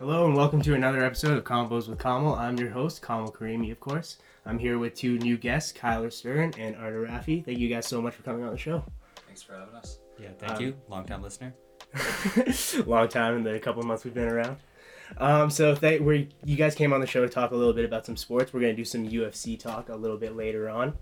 Hello and welcome to another episode of Combos with Kamal. I'm your host, Kamal Karimi, of course. I'm here with two new guests, Kyler Stern and Arda Rafi. Thank you guys so much for coming on the show. Thanks for having us. Yeah, thank Um, you. Long time listener. Long time in the couple of months we've been around. Um, so th- we you guys came on the show to talk a little bit about some sports. We're gonna do some UFC talk a little bit later on.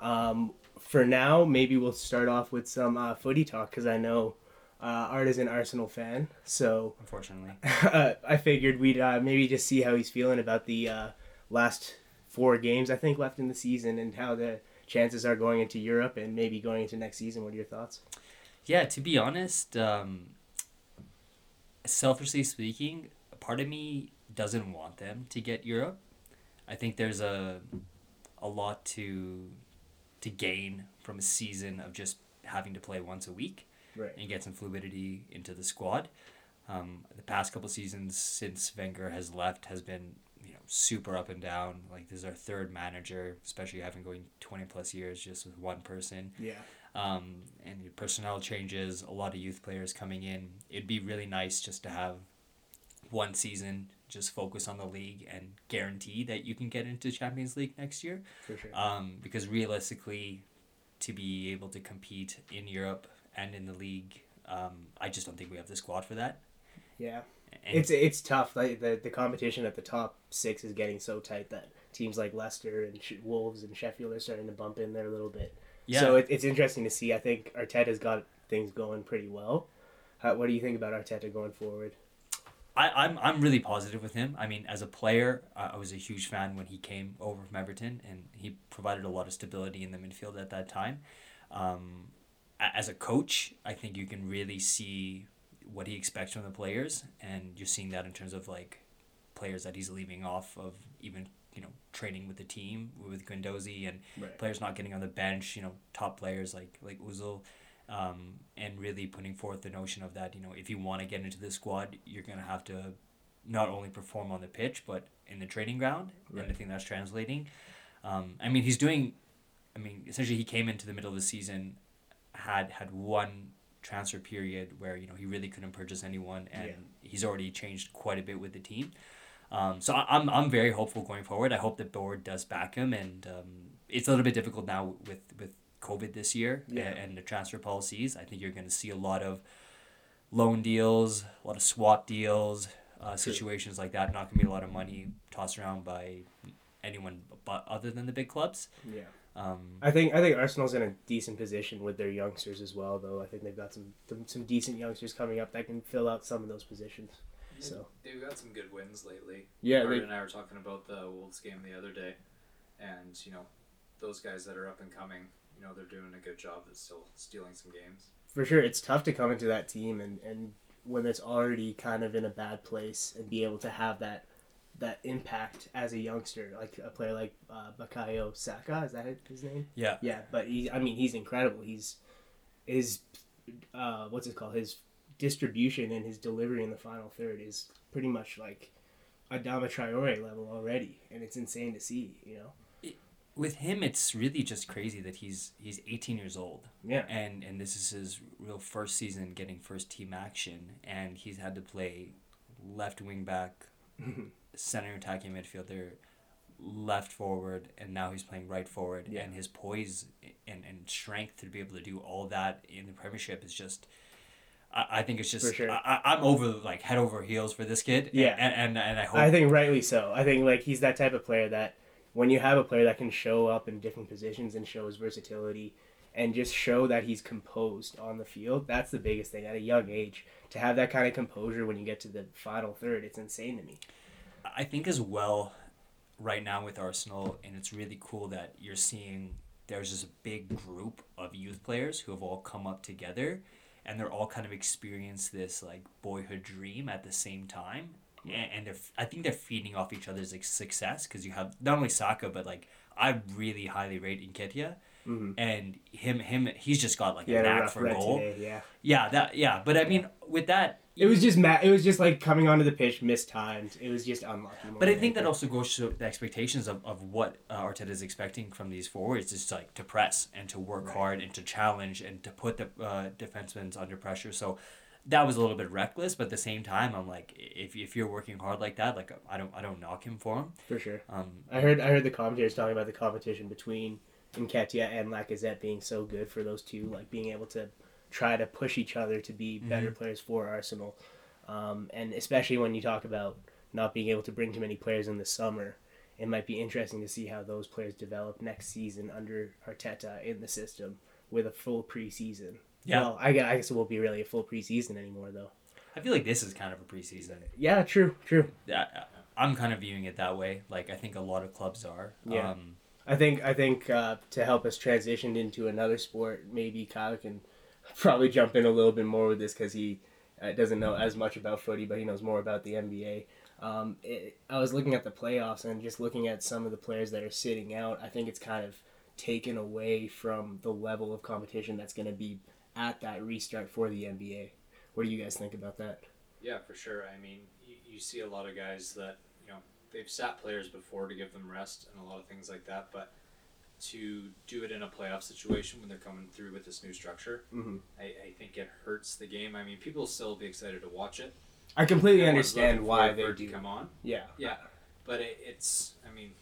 Um, for now, maybe we'll start off with some uh, footy talk because I know uh, Art is an Arsenal fan. So Unfortunately, uh, I figured we'd uh, maybe just see how he's feeling about the uh, last four games I think left in the season and how the chances are going into Europe and maybe going into next season. What are your thoughts? yeah. To be honest, um, selfishly speaking, a part of me doesn't want them to get Europe. I think there's a a lot to to gain from a season of just having to play once a week Right. and get some fluidity into the squad. Um, the past couple seasons since Wenger has left has been you know super up and down. Like this is our third manager, especially having going twenty plus years just with one person. Yeah. um, and personnel changes, a lot of youth players coming in. It'd be really nice just to have one season just focus on the league and guarantee that you can get into Champions League next year. For sure. Um, because realistically, to be able to compete in Europe and in the league, um, I just don't think we have the squad for that. Yeah. And It's it's tough. Like the the competition at the top six is getting so tight that teams like Leicester and Sh- Wolves and Sheffield are starting to bump in there a little bit. yeah, So it, it's interesting to see. I think Arteta's got things going pretty well. How, what do you think about Arteta going forward? I, I'm I'm really positive with him. I mean, as a player, I was a huge fan when he came over from Everton, and he provided a lot of stability in the midfield at that time. Um, as a coach, I think you can really see what he expects from the players, and you're seeing that in terms of like players that he's leaving off of, even you know training with the team with Guendouzi and Right. players not getting on the bench. You know, top players like like Özil. Um, and really putting forth the notion of that, you know, if you want to get into the squad, you're going to have to not only perform on the pitch, but in the training ground. Right. And I think that's translating. Um, I mean, he's doing, I mean, essentially he came into the middle of the season, had had one transfer period where, you know, he really couldn't purchase anyone, and Yeah. he's already changed quite a bit with the team. Um, so I'm, I'm very hopeful going forward. I hope the board does back him, and um, it's a little bit difficult now with, with COVID this year Yeah. and, and the transfer policies. I think you're going to see a lot of loan deals, a lot of swap deals, uh, situations like that. Not going to be a lot of money tossed around by anyone but other than the big clubs. Yeah. Um, I think I think Arsenal's in a decent position with their youngsters as well, though. I think they've got some some, some decent youngsters coming up that can fill out some of those positions. So They've got some good wins lately. yeah, Art they, and I were talking about the Wolves game the other day, and you know, those guys that are up and coming, you know, they're doing a good job at still stealing some games. for sure it's tough to come into that team and and when it's already kind of in a bad place and be able to have that that impact as a youngster, like a player like uh, Bukayo Saka, is that his name? yeah. Yeah, but he, I mean, he's incredible. He's his uh, what's it called? His distribution and his delivery in the final third is pretty much like Adama Traore level already, and it's insane to see. You know? With him, it's really just crazy that he's he's 18 years old. Yeah. and and this is his real first season getting first team action, and he's had to play left wing back, center attacking midfielder, left forward, and now he's playing right forward. Yeah. And his poise and, and strength to be able to do all that in the Premiership is just. I, I think it's just For sure. I, I- I'm over like head over heels for this kid. Yeah. and and, and I hope I think rightly so. I think like he's that type of player that when you have a player that can show up in different positions and show his versatility and just show that he's composed on the field, that's the biggest thing at a young age. To have that kind of composure when you get to the final third, it's insane to me. I think as well, right now with Arsenal, and it's really cool that you're seeing there's this big group of youth players who have all come up together, and they're all kind of experienced this like boyhood dream at the same time, and, and they're I think they're feeding off each other's like, success because you have not only Saka but like I really highly rate Nketiah. Mhm. And him, him, he's just got like a a knack for goal. today, yeah. Yeah, that, yeah. But I mean, with that, It was just ma- It was just like coming onto the pitch, mistimed. It was just unlucky. But I think that also goes to the expectations of, of what uh, Arteta is expecting from these forwards is like to press and to work Right. hard and to challenge and to put the uh, defensemen under pressure. So that was a little bit reckless, but at the same time, I'm like, if, if you're working hard like that, like I don't I don't knock him for him. For sure. Um, I heard I heard the commentators talking about the competition between Nketiah and Lacazette being so good for those two, like being able to try to push each other to be better players for Arsenal, um, and especially when you talk about not being able to bring too many players in the summer, it might be interesting to see how those players develop next season under Arteta in the system with a full preseason. Yeah. Well, I guess, I guess it won't be really a full preseason anymore, though. I feel like this is kind of a preseason. Yeah, true, true. I, I'm kind of viewing it that way. Like I think a lot of clubs are. Yeah. Um, I think I think uh, to help us transition into another sport, maybe Kyle can probably jump in a little bit more with this because he uh, doesn't know as much about footy, but he knows more about the NBA. Um, it, I was looking at the playoffs and just looking at some of the players that are sitting out. I think it's kind of taken away from the level of competition that's going to be at that restart for the NBA. What do you guys think about that? Yeah, for sure. I mean, you, you see a lot of guys that you know they've sat players before to give them rest and a lot of things like that, but to do it in a playoff situation when they're coming through with this new structure, Mhm. I, I think it hurts the game. I mean, people will still be excited to watch it. I completely Everyone's understand why they do. come on. Yeah, Yeah, but it, it's I mean,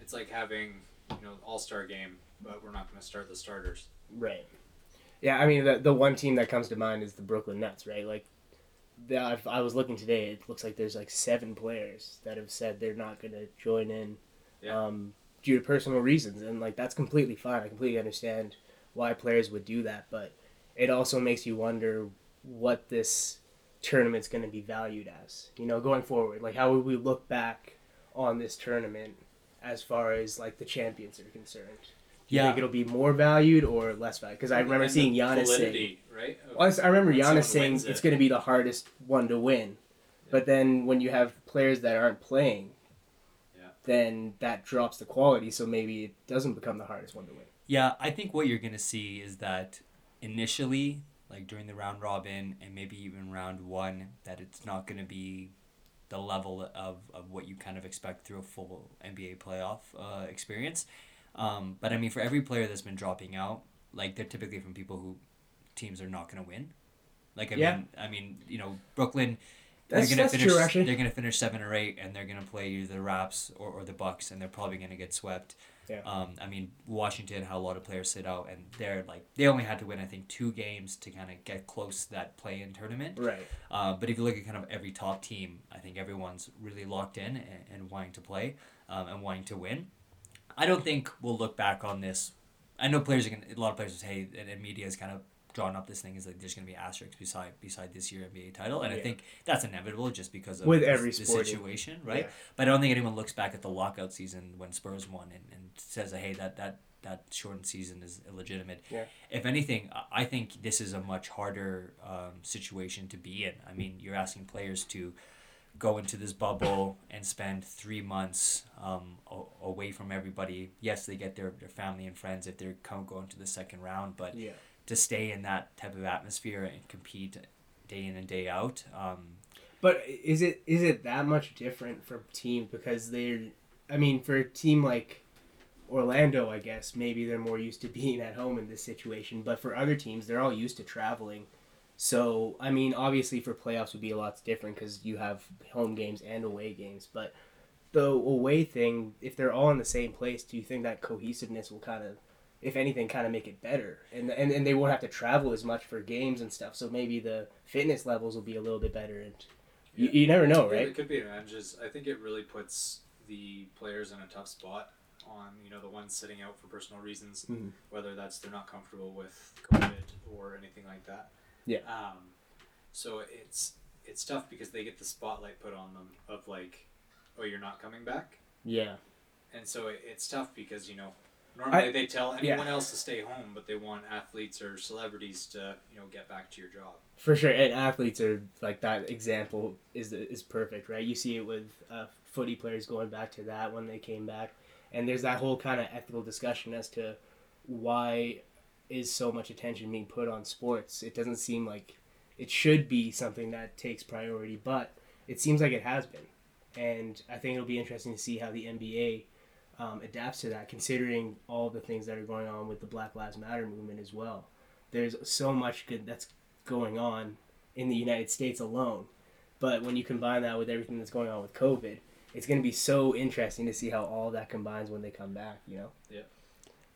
it's like having you know All Star game, but we're not going to start the starters. Right. Yeah, I mean the the one team that comes to mind is the Brooklyn Nets, right? Like, the, I was looking today. It looks like there's like seven players that have said they're not going to join in, Yeah. um, due to personal reasons, and like that's completely fine. I completely understand why players would do that, but it also makes you wonder what this tournament's going to be valued as. You know, going forward, like how would we look back on this tournament as far as like the champions are concerned? Do you Yeah. think it'll be more valued or less valued? Because I remember seeing the Giannis saying, right? of- well, I remember Giannis saying wins it's it. going to be the hardest one to win. But then when you have players that aren't playing, Yeah. Then that drops the quality. So maybe it doesn't become the hardest one to win. Yeah, I think what you're gonna see is that initially, like during the round robin and maybe even round one, that it's not gonna be the level of, of what you kind of expect through a full NBA playoff uh, experience. Um, but I mean, for every player that's been dropping out, like they're typically from people who teams are not gonna win. Like I Yeah. mean, I mean, you know, Brooklyn. That's- they're gonna that's finish. true, actually. They're gonna finish seven or eight, and they're gonna play either the Raps or, or the Bucks, and they're probably gonna get swept. Yeah. Um, I mean, Washington had a lot of players sit out, and they're like they only had to win I think two games to kind of get close to that play-in tournament. Right. Uh, but if you look at kind of every top team, I think everyone's really locked in and, and wanting to play um, and wanting to win. I don't think we'll look back on this. I know players are gonna. A lot of players will say, and, and media is kind of drawn up this thing is like there's going to be asterisks beside beside this year NBA title, and I think that's inevitable just because of With this- every the yeah. situation, right? Yeah. But I don't think anyone looks back at the lockout season when Spurs won and, and says, "Hey, that that that shortened season is illegitimate." Yeah. If anything, I- think this is a much harder um, situation to be in. I mean, you're asking players to go into this bubble and spend three months um, away from everybody. Yes, they get their, their family and friends if they're going to the second round, but Yeah. To stay in that type of atmosphere and compete day in and day out. Um, But is it is it that much different for teams because they're I mean for a team like Orlando I guess maybe they're more used to being at home in this situation. But for other teams they're all used to traveling. So I mean obviously for playoffs would be a lot different because you have home games and away games. But the away thing if they're all in the same place do you think that cohesiveness will kind of if anything kind of make it better and, and and they won't have to travel as much for games and stuff so maybe the fitness levels will be a little bit better and you, Yeah. you never know Yeah, right It could be advantages. I think it really puts the players in a tough spot on you know the ones sitting out for personal reasons, Mhm. whether that's they're not comfortable with COVID or anything like that. Yeah. Um, so it's it's tough because they get the spotlight put on them of like, oh, you're not coming back, yeah and so it, it's tough because you know. Normally I- they tell yeah. anyone else to stay home, but they want athletes or celebrities to, you know, get back to your job. for sure and athletes are like that example is is perfect right you see it with uh, footy players going back to that when they came back and there's that whole kind of ethical discussion as to why is so much attention being put on sports it doesn't seem like it should be something that takes priority but it seems like it has been and i think it'll be interesting to see how the nba um, adapts to that considering all the things that are going on with the black lives matter movement as well there's so much good that's going on in the United States alone. But when you combine that with everything that's going on with COVID, it's going to be so interesting to see how all that combines when they come back. You know.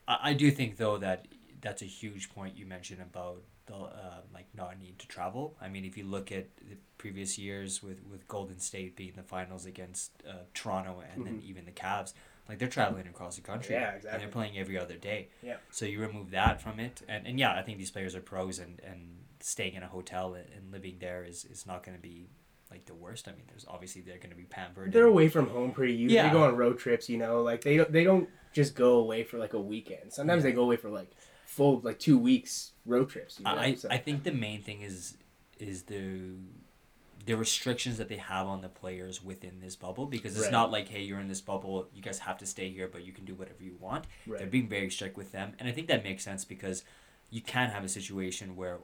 I, I do think though that that's a huge point you mentioned about the uh, like not need to travel. I mean, if you look at the previous years with with Golden State being the finals against uh, Toronto and then even the Cavs, like they're traveling across the country. Yeah, And they're playing every other day. Yeah. So you remove that from it, and, and yeah, I think these players are pros, and, and staying in a hotel and, and living there is, is not going to be like the worst. I mean, there's obviously they're going to be pampered. They're and- away from home pretty usually. Yeah. They go on road trips, you know. Like they don't they don't just go away for like a weekend. Sometimes Yeah. they go away for like full like two weeks road trips. You know? I, So- I think the main thing is is the the restrictions that they have on the players within this bubble because it's Right. not like hey you're in this bubble you guys have to stay here but you can do whatever you want they're being very strict with them and i think that makes sense because you can have a situation where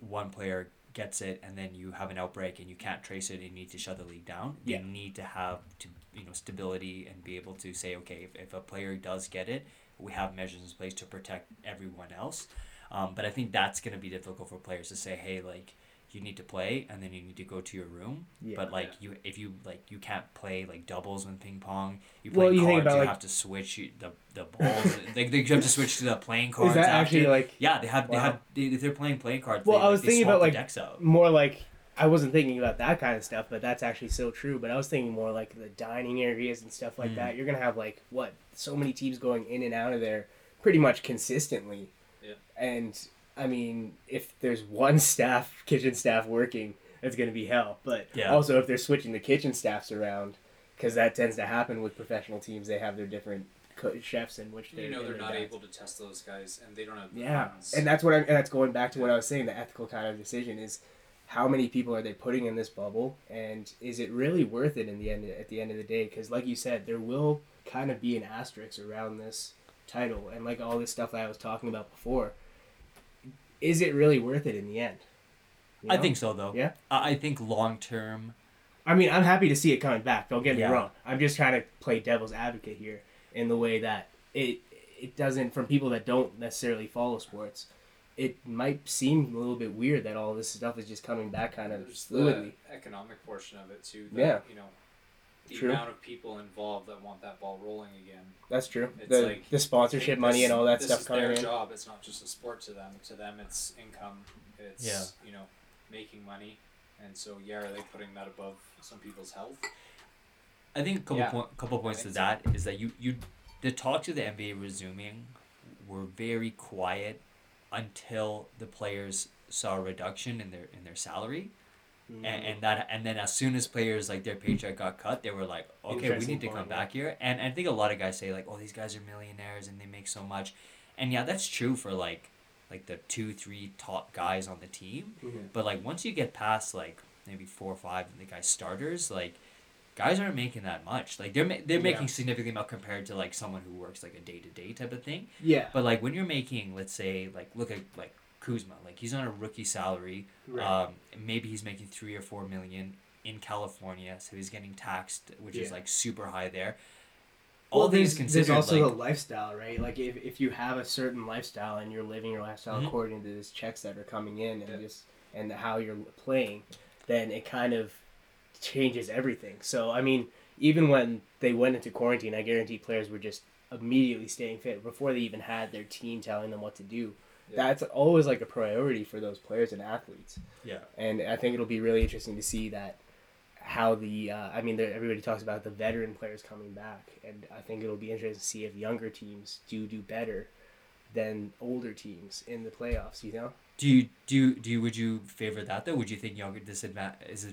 one player gets it and then you have an outbreak and you can't trace it and you need to shut the league down Yeah. you need to have to you know stability and be able to say okay if, if a player does get it we have measures in place to protect everyone else um, but i think that's going to be difficult for players to say hey like you need to play and then you need to go to your room Yeah. but like you if you like you can't play like doubles in ping pong you play Well, you cards think about, you like- have to switch the the balls like they have to switch to the playing cards Is that after. actually like yeah they have they have they, they're playing playing cards Well, they, I was they thinking about, like, decks out more like I wasn't thinking about that kind of stuff, but that's actually so true. But I was thinking more like the dining areas and stuff like Mm. that. You're gonna have like what so many teams going in and out of there pretty much consistently. Yeah. And I mean, if there's one staff, kitchen staff working, it's gonna be hell. But Yeah. also if they're switching the kitchen staffs around, because that tends to happen with professional teams, they have their different co- chefs in which they you know they're not able to test those guys, and they don't have Yeah, funds. and that's what I'm. and that's going back to what I was saying. The ethical kind of decision is how many people are they putting in this bubble, and is it really worth it in the end? At the end of the day, because like you said, there will kind of be an asterisk around this title, and like all this stuff that I was talking about before. Is it really worth it in the end? You i think so though Yeah? i, I think long term I mean, I'm happy to see it coming back. Don't get me Yeah. wrong. I'm just trying to play devil's advocate here in the way that it it doesn't from people that don't necessarily follow sports. It might seem a little bit weird that all this stuff is just coming back kind of There's fluidly. the economic portion of it too. That, Yeah. You know, the True. amount of people involved that want that ball rolling again. That's true. It's The like- the sponsorship money This- and all that this stuff is coming their in. job. It's not just a sport to them. To them, it's income. It's Yeah. you know making money, and so yeah, are they putting that above some people's health? I think a couple Yeah. point, couple points to think that is that you you the talks of the NBA resuming were very quiet until the players saw a reduction in their in their salary. Mm. And, and that and then as soon as players like their paycheck got cut, they were like, okay, we need to point, come yeah. back here. And I think a lot of guys say like, oh, these guys are millionaires and they make so much, and yeah, that's true for like like the two three top guys on the team. Mhm. But like once you get past like maybe four or five of the guys starters, like guys aren't making that much. Like they're ma- they're Yeah. making significantly more compared to like someone who works like a day to day type of thing. Yeah. But like when you're making, let's say, like look at like Kuzma, like he's on a rookie salary. Right. Um, maybe he's making three or four million in California, so he's getting taxed, which is like super high there. Well, All there's, things there's also like the lifestyle, right? Like if, if you have a certain lifestyle and you're living your lifestyle Mhm. according to these checks that are coming in and Yeah. just and how you're playing, then it kind of changes everything. So I mean, even when they went into quarantine, I guarantee players were just immediately staying fit before they even had their team telling them what to do. Yeah. That's always like a priority for those players and athletes yeah, and I think it'll be really interesting to see that how the uh, I mean everybody talks about the veteran players coming back, and I think it'll be interesting to see if younger teams do do better than older teams in the playoffs. You know, do you do you, do you would you favor that though? Would you think younger disadvantage is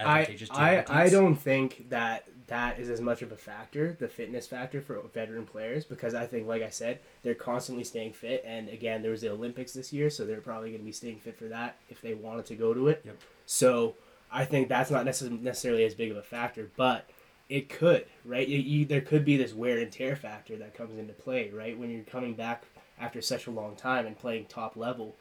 adva- I to I, I don't think that that is as much of a factor, the fitness factor for veteran players, because I think, like I said, they're constantly staying fit. And again, there was the Olympics this year, so they're probably going to be staying fit for that if they wanted to go to it. Yep. So I think that's not necess- necessarily as big of a factor, but it could, right? You, you, there could be this wear and tear factor that comes into play, right? When you're coming back after such a long time and playing top level,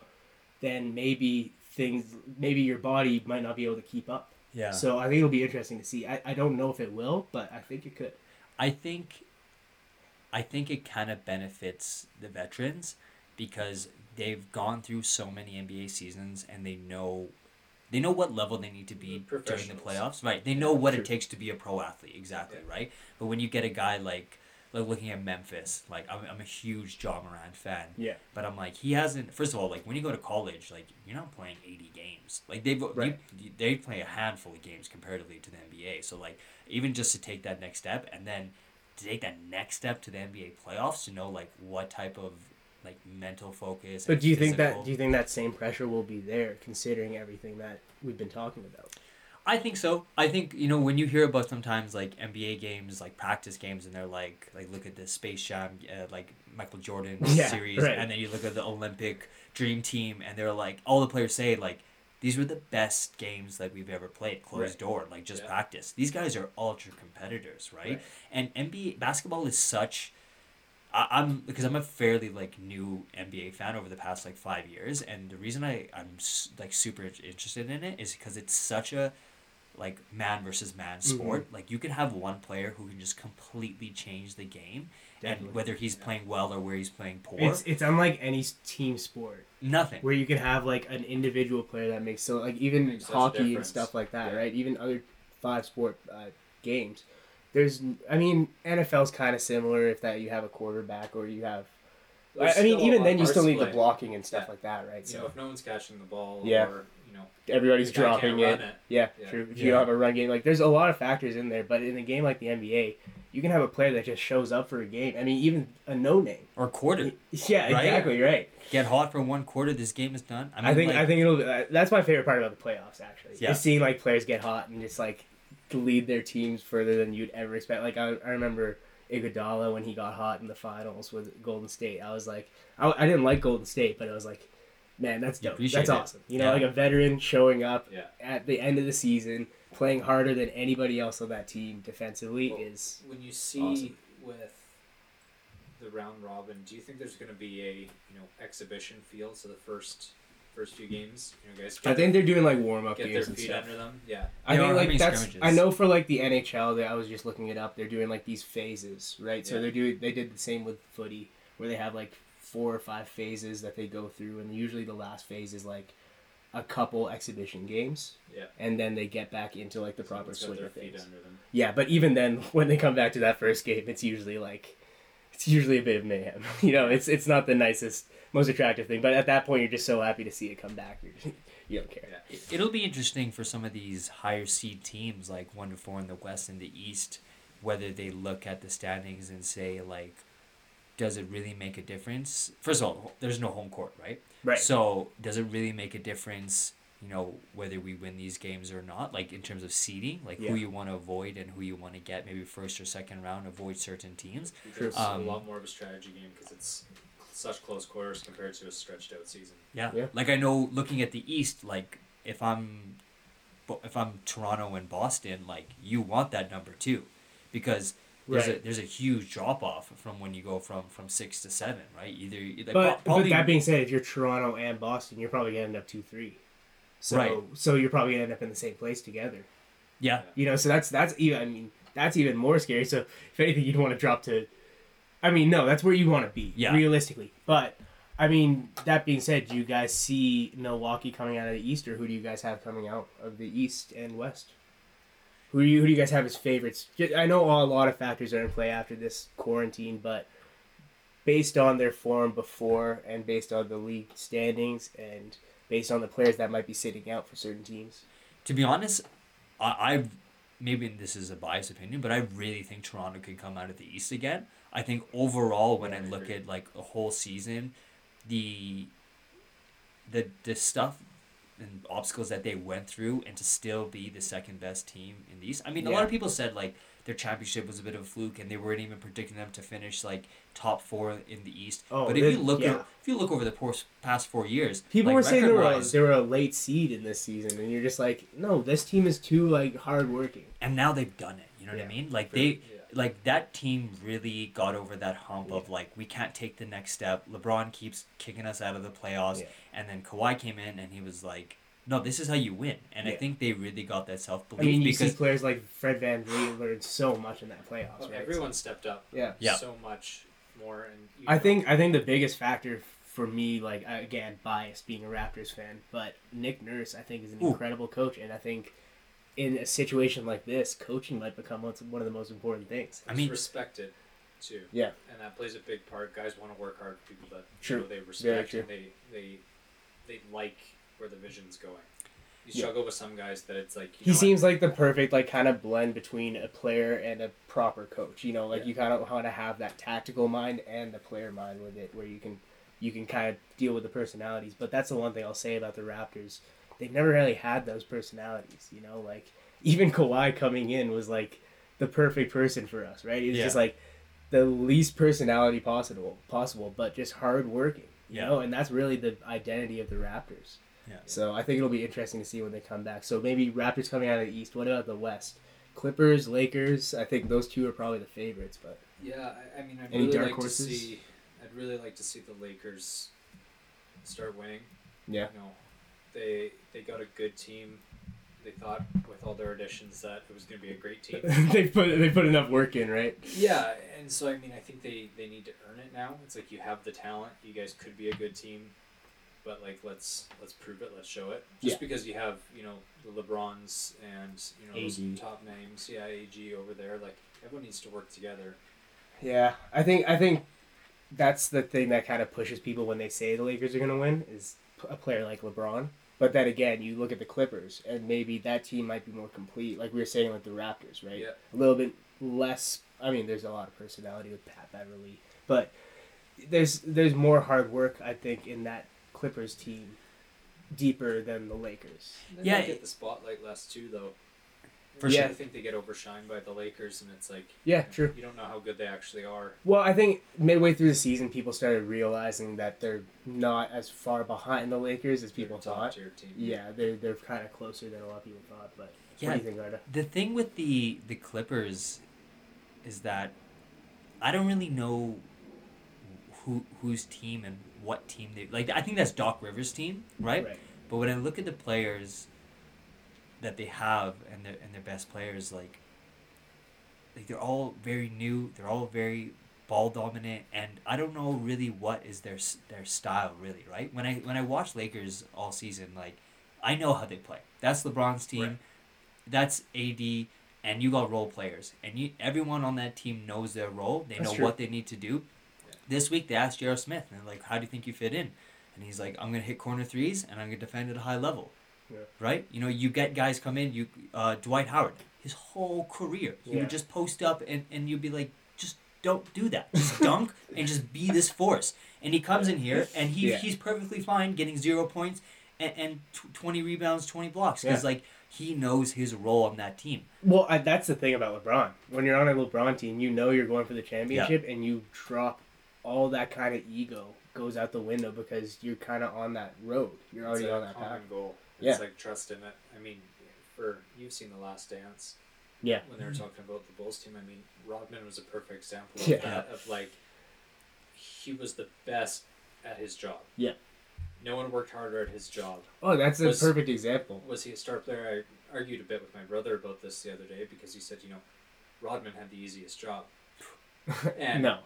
then maybe things, maybe your body might not be able to keep up. Yeah. So I think it'll be interesting to see. I, I don't know if it will, but I think it could. I think I think it kind of benefits the veterans because they've gone through so many NBA seasons and they know they know what level they need to be during the playoffs. Right. They know what True. it takes to be a pro athlete. Exactly. Yeah. Right. But when you get a guy like like looking at Memphis, like I'm, I'm a huge Ja Morant fan. Yeah. But I'm like he hasn't. First of all, like when you go to college, like you're not playing 80 games. Like they've Right. you, they play a handful of games comparatively to the NBA. So like even just to take that next step and then to take that next step to the NBA playoffs to know like what type of like mental focus. But do you think that do you think that same pressure will be there considering everything that we've been talking about? I think so. I think you know when you hear about sometimes like NBA games, like practice games, and they're like like look at the Space Jam, uh, like Michael Jordan Yeah, series, right. and then you look at the Olympic Dream Team, and they're like all the players say like these were the best games that we've ever played, closed Right. door, like just Yeah. practice. These guys are ultra competitors, right? Right. And NBA basketball is such. I, I'm because I'm a fairly like new NBA fan over the past like five years, and the reason I I'm like super interested in it is because it's such a like man versus man Mm-hmm. sport. Like you can have one player who can just completely change the game, Definitely. and whether he's Yeah. playing well or where he's playing poor, It's it's unlike any team sport nothing. where you can have like an individual player that makes so like even Makes such a hockey and stuff like that, Yeah. right? Even other five sport uh, games. There's I mean NFL's kind of similar if that you have a quarterback or you have. I, There's I mean even then you still need to the blocking and stuff Yeah. like that, right? So know, if no one's catching the ball, Yeah. or you know, everybody's dropping it. it. Yeah, Yeah. true. If Yeah. you don't have a run game, like there's a lot of factors in there. But in a game like the NBA, you can have a player that just shows up for a game. I mean, even a no name. or quarter. Yeah, Right? exactly right. Get hot for one quarter. This game is done. I, mean, I think like, I think it'll. Uh, that's my favorite part about the playoffs. Actually, Yeah. is seeing like players get hot and just like lead their teams further than you'd ever expect. Like I, I remember Iguodala when he got hot in the finals with Golden State. I was like, I, I didn't like Golden State, but I was like, man, that's dope. That's it. awesome. You know, Yeah. like a veteran showing up Yeah. at the end of the season, playing harder than anybody else on that team defensively Well, is. when you see Awesome. with the round robin, do you think there's going to be a you know exhibition feel to the first first few games? You know, guys. I think they're doing like warm up get their games and feet stuff. under them. Yeah. I There think like that's scrimmages. I know for like the NHL that I was just looking it up. They're doing like these phases, right? So they're doing they did the same with footy where they have like four or five phases that they go through, and usually the last phase is like a couple exhibition games, Yeah. and then they get back into like the proper got swing their of feet things. under them. Yeah, but even then, when they come back to that first game, it's usually like it's usually a bit of mayhem. You know, it's it's not the nicest, most attractive thing, but at that point, you're just so happy to see it come back. You're, you don't care. Yeah. It- It'll be interesting for some of these higher seed teams like one to four in the West and the East, whether they look at the standings and say like, does it really make a difference? First of all, there's no home court, right? Right. So does it really make a difference? You know whether we win these games or not, like in terms of seeding, like Yeah. who you want to avoid and who you want to get, maybe first or second round, avoid certain teams. True. It's Um, a lot more of a strategy game because it's such close quarters compared to a stretched out season. Yeah. Yeah. Like I know looking at the East, like if I'm if I'm Toronto and Boston, like you want that number two, because there's a there's a huge drop off from when you go from from six to seven, right? Either like, But, pro- probably but that being said, if you're Toronto and Boston, you're probably gonna end up two three. So Right. so you're probably gonna end up in the same place together. yeah, You know, so that's that's even I mean that's even more scary. So if anything, you'd want to drop to. I mean, no, that's where you want to be Yeah. realistically. But I mean, that being said, do you guys see Milwaukee coming out of the East, or who do you guys have coming out of the East and West? Who do you who do you guys have as favorites? I know a lot of factors are in play after this quarantine, but based on their form before and based on the league standings and based on the players that might be sitting out for certain teams. to be honest, I, I maybe this is a biased opinion, but I really think Toronto can come out of the East again. I think overall, when I look at like a whole season, the the the stuff and obstacles that they went through, and to still be the second best team in the East. I mean, a lot of people said like their championship was a bit of a fluke, and they weren't even predicting them to finish like top four in the East. Oh, but if you look yeah. at if you look over the past four years, People like, were saying they were, they were a late seed in this season, and you're just like, no, this team is too like hardworking. and now they've done it. You know what I mean? Like they, yeah. Like that team really got over that hump of like we can't take the next step. LeBron keeps kicking us out of the playoffs, Yeah. and then Kawhi came in and he was like, "No, this is how you win." And I think they really got that self belief. I belief mean, you because see players like Fred VanVleet learned so much in that playoffs. Well, right? everyone stepped up Yeah. Yeah. so much more, and I know, think I think the biggest factor for me, like again, biased being a Raptors fan, but Nick Nurse I think is an Ooh. incredible coach, and I think in a situation like this, coaching might become one one of the most important things. I He's mean- respected too. Yeah. and that plays a big part. Guys want to work hard for people that True. you know, they respect true. and they they they like where the vision's going. You Yeah. struggle with some guys that it's like you He know what? seems like the perfect like kind of blend between a player and a proper coach. You know, like Yeah. you kind of want to have that tactical mind and the player mind with it, where you can you can kind of deal with the personalities. But that's the one thing I'll say about the Raptors. They've never really had those personalities. You know, like even Kawhi coming in was like the perfect person for us, right? He was Yeah. just like the least personality possible, possible, but just hardworking. You Yeah. know, and that's really the identity of the Raptors. Yeah. So I think it'll be interesting to see when they come back. So maybe Raptors coming out of the East. What about the West? Clippers, Lakers. I think those two are probably the favorites. But Yeah, I, I mean, I'd Any really dark like horses? to see. I'd really like to see the Lakers start winning. yeah, You know, they they got a good team. They thought with all their additions that it was going to be a great team. they put they put enough work in, right? yeah, and so I mean, I think they they need to earn it now. It's like you have the talent. You guys could be a good team, but like let's let's prove it. Let's show it. Just Yeah. because you have you know the LeBrons and you know those top names, yeah, AD over there. Like everyone needs to work together. Yeah, I think I think that's the thing that kind of pushes people when they say the Lakers are going to win is a player like LeBron. But then again, you look at the Clippers, and maybe that team might be more complete, like we were saying with the Raptors, right? Yeah. A little bit less. I mean, there's a lot of personality with Pat Beverley, but there's there's more hard work I think in that Clippers team, deeper than the Lakers. They Yeah, might get the spotlight less too, though. For Yeah. I think they get overshined by the Lakers, and it's like Yeah, true. You don't know how good they actually are. Well, I think midway through the season, people started realizing that they're not as far behind the Lakers as people They're thought. top-tier team. Yeah, they're they're kind of closer than a lot of people thought. But Yeah. what do you think, Arda? The thing with the the Clippers is that I don't really know who whose team and what team they like. I think that's Doc Rivers' team, right? But when I look at the players that they have and their and their best players, like like they're all very new. They're all very ball dominant, and I don't know really what is their their style really. Right? When I when I watch Lakers all season, like I know how they play. That's LeBron's team. Right. That's AD. And you got role players, and you everyone on that team knows their role. They That's know true. what they need to do. This week they asked J.R. Smith, and like, "How do you think you fit in?" And he's like, "I'm gonna hit corner threes, and I'm gonna defend at a high level." Yeah. Right? You know, you get guys come in. You uh, Dwight Howard, his whole career, he Yeah. would just post up, and and you'd be like, "Just don't do that. Just dunk and just be this force." And he comes in here, and he Yeah. he's perfectly fine getting zero points and, and tw- twenty rebounds, twenty blocks, because like he knows his role on that team. Well, I, that's the thing about LeBron. When you're on a LeBron team, you know you're going for the championship, and you drop all that kind of ego goes out the window because you're kind of on that road. You're already on that path. goal. Yeah. It's like trust in it. I mean, for you've seen the Last Dance. Yeah. When they were mm-hmm. talking about the Bulls team, I mean, Rodman was a perfect example of Yeah. that. Of like, he was the best at his job. Yeah. No one worked harder at his job. Oh, that's a Was- perfect example. Was he a star player? I argued a bit with my brother about this the other day because he said, you know, Rodman had the easiest job. And no,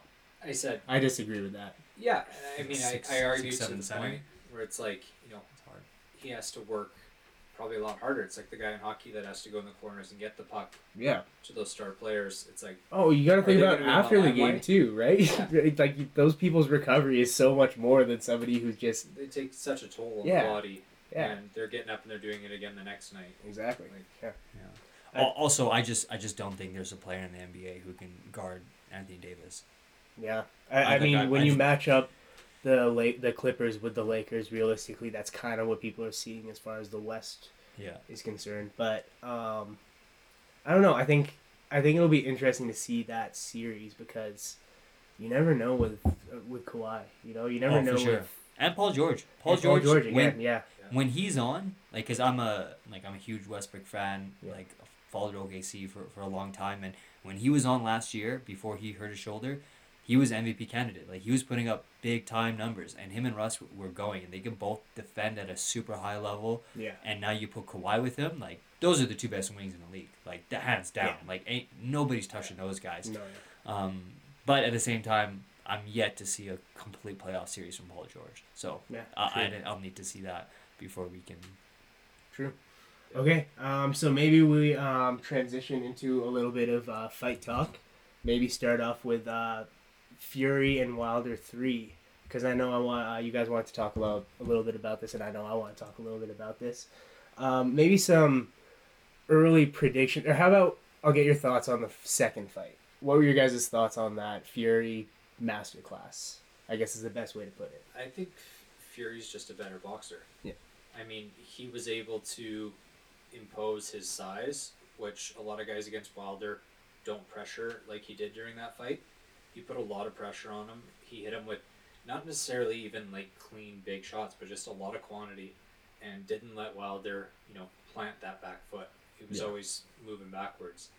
I said, I disagree with that. yeah. I mean, Six- I, I argued six, seven, to the seven. point where it's like, you know, It's hard. He has to work probably a lot harder. It's like the guy in hockey that has to go in the corners and get the puck Yeah. to those star players. It's like, Oh, you got to think about gonna be on after the the game limelight? too, right? Yeah. like those people's recovery is so much more than somebody who's just they take such a toll on Yeah. the body. yeah, And they're getting up and they're doing it again the next night. exactly. Like, Yeah. I- Also, I just I just don't think there's a player in the NBA who can guard Anthony Davis. Yeah, I I, I mean, I- when I you think- match up the La- the Clippers with the Lakers, realistically, that's kind of what people are seeing as far as the West Yeah. is concerned. But um, I don't know. I think I think it'll be interesting to see that series because you never know with with Kawhi. You know, you never Oh, know sure. with And Paul George. Paul and George. again. when, yeah, when he's on, like, cause I'm a like I'm a huge Westbrook fan. Yeah. Like, followed OKC for for a long time, and when he was on last year, before he hurt his shoulder, he was MVP candidate. Like, he was putting up big time numbers, and him and Russ were going, and they could both defend at a super high level. yeah, And now you put Kawhi with him, like those are the two best wings in the league, like the hands down. Yeah. Like, ain't nobody's touching those guys. no, Um, but at the same time, I'm yet to see a complete playoff series from Paul George. So Yeah, uh. I, I'll need to see that before we can. True. Okay, um, so maybe we um, transition into a little bit of uh, fight talk. Maybe start off with uh, Fury and Wilder three, because I know I want uh, you guys want to talk about a little bit about this, and I know I want to talk a little bit about this. Um, maybe some early prediction, or how about I'll get your thoughts on the second fight. What were your guys' thoughts on that Fury masterclass? I guess is the best way to put it. I think Fury's just a better boxer. Yeah. I mean, he was able to impose his size, which a lot of guys against Wilder don't pressure like he did during that fight. He put a lot of pressure on him. He hit him with not necessarily even like clean big shots, but just a lot of quantity, and didn't let Wilder, you know, plant that back foot. He was Yeah. always moving backwards,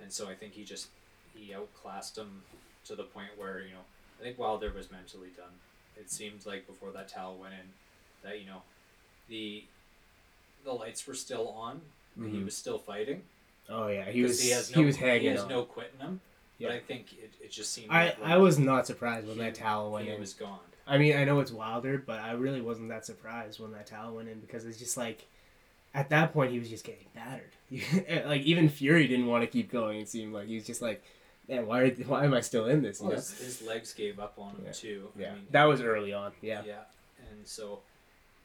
and so I think he just he outclassed him to the point where you know I think Wilder was mentally done. It seemed like before that towel went in that you know the the lights were still on. He Mhm. was still fighting Oh yeah, he was he has he no was hanging he has on. no quitting him. Yeah. But I think it, it just seemed. I, like I was not surprised when he- that towel went he in. was gone. I mean, I know it's Wilder, but I really wasn't that surprised when that towel went in because it's just like, at that point, he was just getting battered. like even Fury didn't want to keep going. It seemed like he was just like, man, why are, why am I still in this? Well, his, his legs gave up on him Yeah. too. Yeah, I mean, that was early on. Yeah. yeah, and so.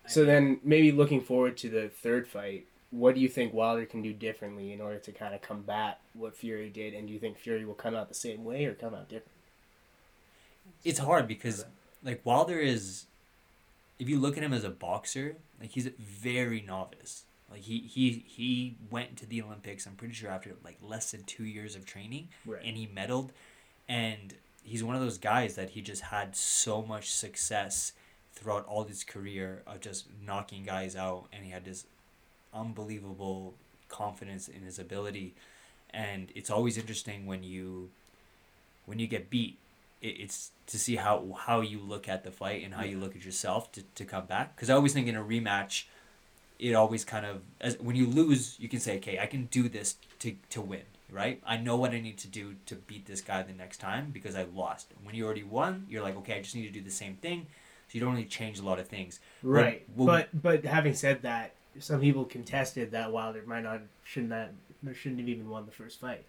I So mean, then maybe looking forward to the third fight, what do you think Wilder can do differently in order to kind of combat what Fury did? And do you think Fury will come out the same way or come out different? It's hard because like Wilder is, if you look at him as a boxer, like he's very novice. Like he he he went to the Olympics. I'm pretty sure after like less than two years of training, Right. and he medaled, and he's one of those guys that he just had so much success throughout all his career of just knocking guys out, and he had this unbelievable confidence in his ability, and it's always interesting when you when you get beat. It, it's to see how how you look at the fight and how you look at yourself to, to come back. Because i always think in a rematch it always kind of as when you lose you can say okay i can do this to, to win right? I know what i need to do to beat this guy the next time because i lost. When you already won you're like okay i just need to do the same thing. So you don't really change a lot of things. Right. well- but but having said that, some people contested that Wilder might not shouldn't that shouldn't have even won the first fight.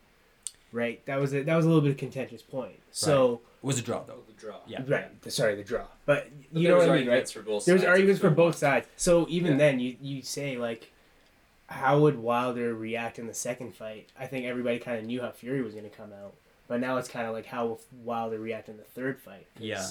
Right. That was a, that was a little bit of contentious point. So it was a draw though the draw. Yeah. right. the- sorry, the draw. But But you there know what I mean, right? arguments for both There's sides arguments for both sides. So even Yeah. then, you you say like, how would Wilder react in the second fight? I think everybody kind of knew how Fury was going to come out, but now it's kind of like how will Wilder react in the third fight? yeah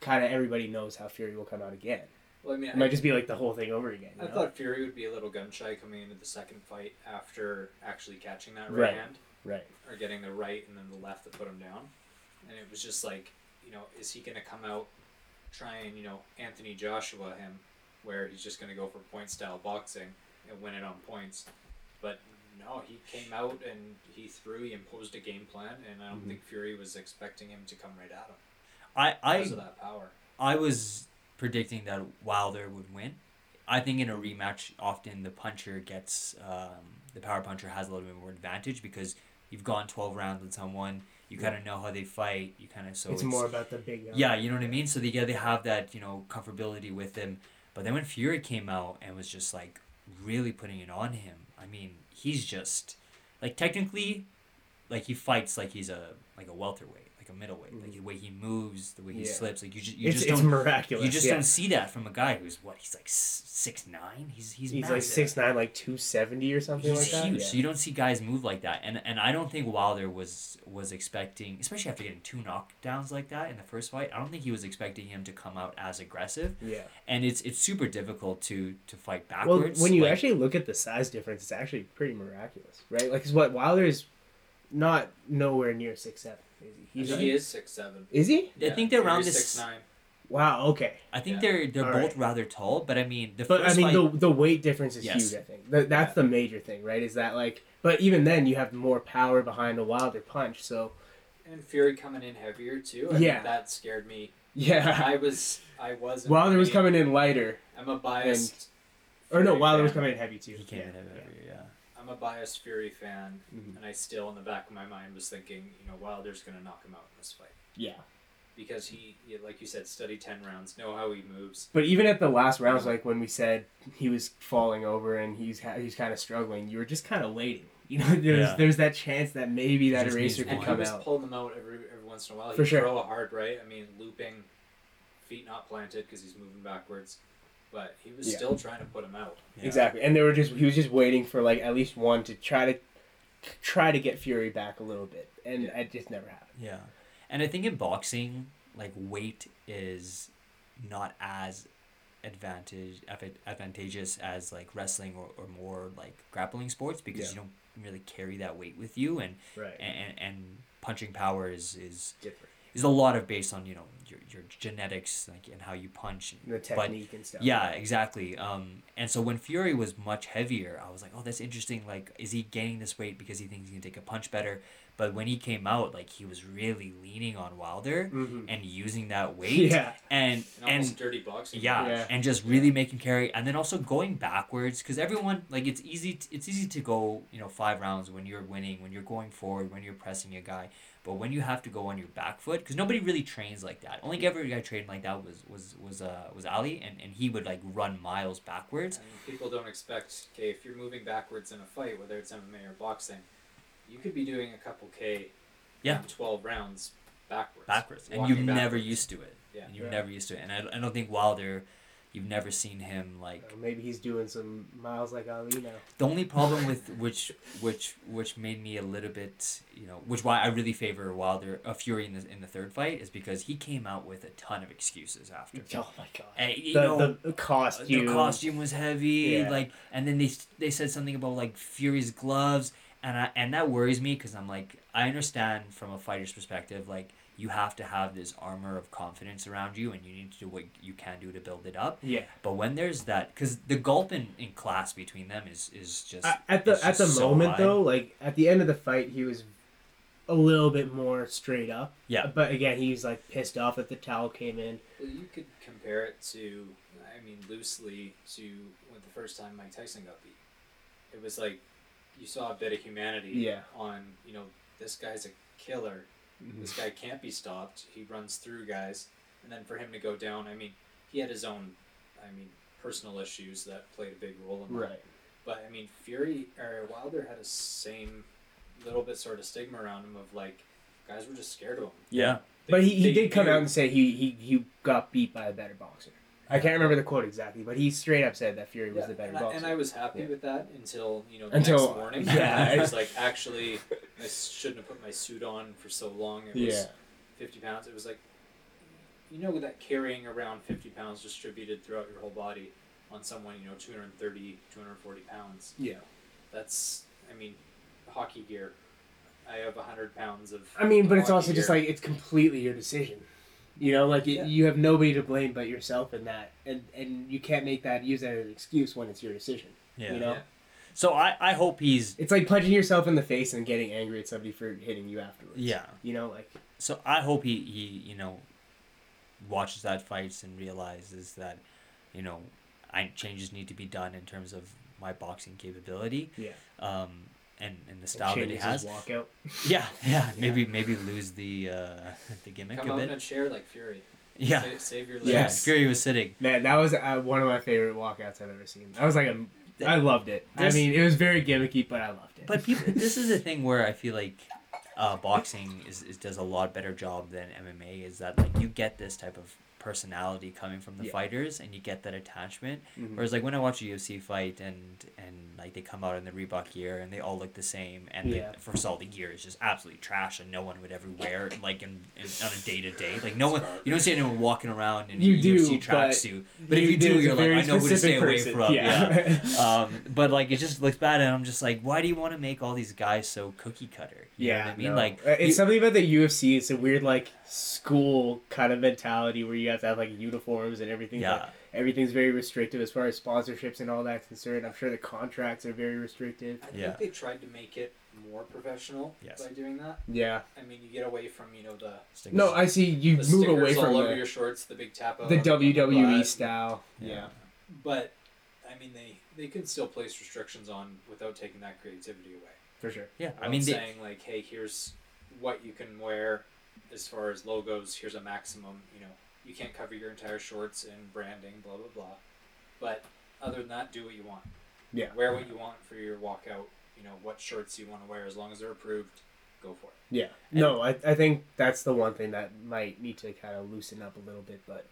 Kind of everybody knows how Fury will come out again. Well, I mean, It might just be like the whole thing over again. I know? thought Fury would be a little gun shy coming into the second fight after actually catching that right, Right. hand Right. or getting the right and then the left that put him down. And it was just like, you know, is he going to come out try and, you know, Anthony Joshua him where he's just going to go for point style boxing and win it on points? But no, he came out and he threw, he imposed a game plan, and I don't Mhm. think Fury was expecting him to come right at him i i because of that power. I was predicting that Wilder would win. I think in a rematch, often the puncher gets um, the power puncher has a little bit more advantage because you've gone twelve rounds with someone. You kind of know how they fight. You kind of so it's, more about the big. yeah, you know what I mean. So they get they have that you know comfortability with him. But then when Fury came out and was just like really putting it on him, I mean, he's just like technically, like he fights like he's a like a welterweight, like a middleweight, like mm-hmm. the way he moves, the way he Yeah. slips. Like you just you It's, just it's don't miraculous. you just yeah. don't see that from a guy who's what he's like six nine. He's he's, He's like six nine, like two seventy or something He's like that. huge, Yeah. so you don't see guys move like that, and and I don't think Wilder was was expecting, especially after getting two knockdowns like that in the first fight. I don't think he was expecting him to come out as aggressive, yeah. and it's it's super difficult to to fight Well, backwards. when you like- actually look at the size difference, it's actually pretty miraculous, right? Like, 'cause what Wilder is not nowhere near six seven. Is he? He's he is six seven. Is he? I think they're around this- six nine. Wow. Okay. I think Yeah. they're they're All both right. rather tall, but I mean the But I mean, fight, the the weight difference is Yes. huge. I think that, that's the major thing, right? Is that like, but even then, you have more power behind a Wilder punch. So And Fury coming in heavier too. I Yeah. think that scared me. yeah, I was I wasn't. Wilder was coming in lighter, I'm a biased. or no, Fury Wilder was coming in heavy too. he came yeah. in heavier, yeah. I'm a biased Fury fan, Mhm. and I still, in the back of my mind, was thinking, you know, Wilder's gonna knock him out in this fight. Yeah. because he, yeah, like you said, study ten rounds, know how he moves. But even at the last rounds, like when we said he was falling over and he's ha- he's kind of struggling, you were just kind of waiting. You know, there's Yeah. there's that chance that maybe that Just eraser needs could And he come was out. pulling them out every every once in a while. He'd For sure. throw a hard right. I mean, looping, feet not planted because he's moving backwards, but he was Yeah. still trying to put him out. Yeah. Exactly, and they were just he was just waiting for like at least one to try to try to get Fury back a little bit, and Yeah. it just never happened. Yeah, and I think in boxing, like weight is not as advantage advantageous as like wrestling or, or more like grappling sports because Yeah. you don't really carry that weight with you and Right. and, and punching power is, is Different. Is a lot of based on you know your, your genetics like and how you punch The technique and stuff. yeah, exactly. Um, and so when Fury was much heavier, I was like, oh, that's interesting. Like, is he gaining this weight because he thinks he can take a punch better? But when he came out, like he was really leaning on Wilder Mhm. and using that weight. Yeah. And And and dirty boxing. yeah, Yeah. and just really making carry, and then also going backwards because everyone like it's easy. T- it's easy to go you know five rounds when you're winning, when you're going forward, when you're pressing a guy. But when you have to go on your back foot, because nobody really trains like that. Only ever guy trained like that was was was uh was Ali, and, and he would like run miles backwards. And people don't expect, okay, if you're moving backwards in a fight, whether it's MMA or boxing, you could be doing a couple K Yeah. 12 rounds backwards. backwards, and you're never used to it. Yeah. And you're Yeah. never used to it. And I, I don't think Wilder, you've never seen him like Uh, maybe he's doing some miles like Ali now. The only problem with which which which made me a little bit you know which why I really favor Wilder uh, Fury in the in the third fight is because he came out with a ton of excuses after. Oh my god. Hey, you the, know, the costume. the costume was heavy, Yeah. like, and then they they said something about like Fury's gloves, and I and that worries me because I'm like I understand from a fighter's perspective, like you have to have this armor of confidence around you, and you need to do what you can do to build it up. Yeah. But when there's that, because the gulp in, in class between them is is just At- at the it's at the so moment high. though, like at the end of the fight, he was a little bit more straight up. Yeah. But again, he's like pissed off that the towel came in. Well, you could compare it to, I mean, loosely to when the first time Mike Tyson got beat. It was like you saw a bit of humanity Yeah. on, you know, this guy's a killer. This guy can't be stopped. He runs through guys. And then for him to go down, I mean, he had his own, I mean, personal issues that played a big role in that. Right. But I mean, Fury or Wilder had a same little bit sort of stigma around him of like, guys were just scared of him. Yeah. But he, he did come knew- out and say he, he, he got beat by a better boxer. I can't remember the quote exactly, but he straight up said that Fury was the better and, I, and I was happy Yeah. with that until you know the Until- next morning. yeah. I was like, actually, I shouldn't have put my suit on for so long. It was Yeah. fifty pounds. It was like, you know, that carrying around fifty pounds distributed throughout your whole body on someone, you know, 230, 240 pounds. yeah. That's, I mean, hockey gear. I have hundred pounds of. I mean, but it's also just like it's completely your decision. You know, like it, Yeah. you have nobody to blame but yourself in that, and and you can't make that use that as an excuse when it's your decision. Yeah. You know, Yeah. So I, I hope he's it's like punching yourself in the face and getting angry at somebody for hitting you afterwards. yeah. You know, like So I hope he, he you know watches that fights and realizes that you know I changes need to be done in terms of my boxing capability. Yeah. Um and, and the style that he has. his walkout. Yeah, yeah. Maybe maybe lose the uh, the gimmick Come a out bit. in a chair like Fury. Yeah. Save, save your legs. Yeah. Yes. Fury was sitting. Man, that was uh, one of my favorite walkouts I've ever seen. I was like, a, I loved it. I mean, it was very gimmicky, but I loved it. But people, this is the thing where I feel like uh, boxing is, is does a lot better job than MMA. Is that like you get this type of personality coming from the Yeah. fighters, and you get that attachment. Mhm. Whereas like when I watch a UFC fight and and like they come out in the Reebok gear and they all look the same, and Yeah. the, first of all the gear is just absolutely trash and no one would ever wear it like in, in on a day to day. Like no one, you don't see anyone walking around in You a do, UFC tracksuit. But if you do, you're like, I know who to stay specific away from. Yeah. um, but like it just looks bad, and I'm just like, why do you want to make all these guys so cookie cutter? You know Yeah, I mean? no. Like, Uh, it's you- something about the UFC. It's a weird like school kind of mentality where you have have like uniforms and everything. yeah, everything's very restrictive as far as sponsorships and all that's concerned. I'm sure the contracts are very restrictive. I Yeah. think they tried to make it more professional Yes. by doing that. Yeah. I mean, you get away from you know the Stickers. No, I see you the move away from all over the, your shorts, the big tap the on- on WWE butt. style. Yeah. Yeah. But I mean, they they could still place restrictions on without taking that creativity away. for sure. yeah. I Without mean, they, saying like, hey, here's what you can wear. as far as logos, here's a maximum. You know, you can't cover your entire shorts in branding, blah blah blah. But other than that, do what you want. Yeah. Wear what you want for your walkout. You know what shorts you want to wear, as long as they're approved. Go for it. Yeah. No, I, I think that's the one thing that might need to kind of loosen up a little bit, but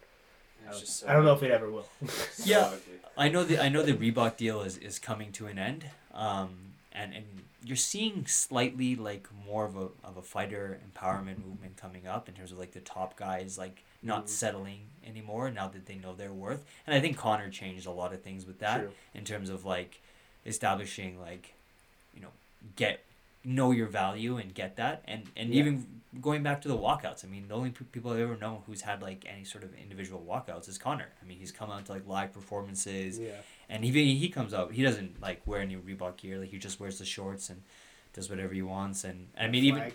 And I it's don't, so I don't know if it ever will. Yeah. ugly. I know the I know the Reebok deal is, is coming to an end, um, and and you're seeing slightly like more of a of a fighter empowerment movement coming up in terms of like the top guys like not Mhm. settling anymore now that they know their worth, and I think Conor changed a lot of things with that True. in terms of like establishing like you know get know your value and get that and and Yeah. even going back to the walkouts i mean the only pe- people i've ever known who's had like any sort of individual walkouts is conor i mean he's come out to like live performances Yeah. And even he comes out he doesn't like wear any reebok gear like he just wears the shorts and does whatever he wants and i mean even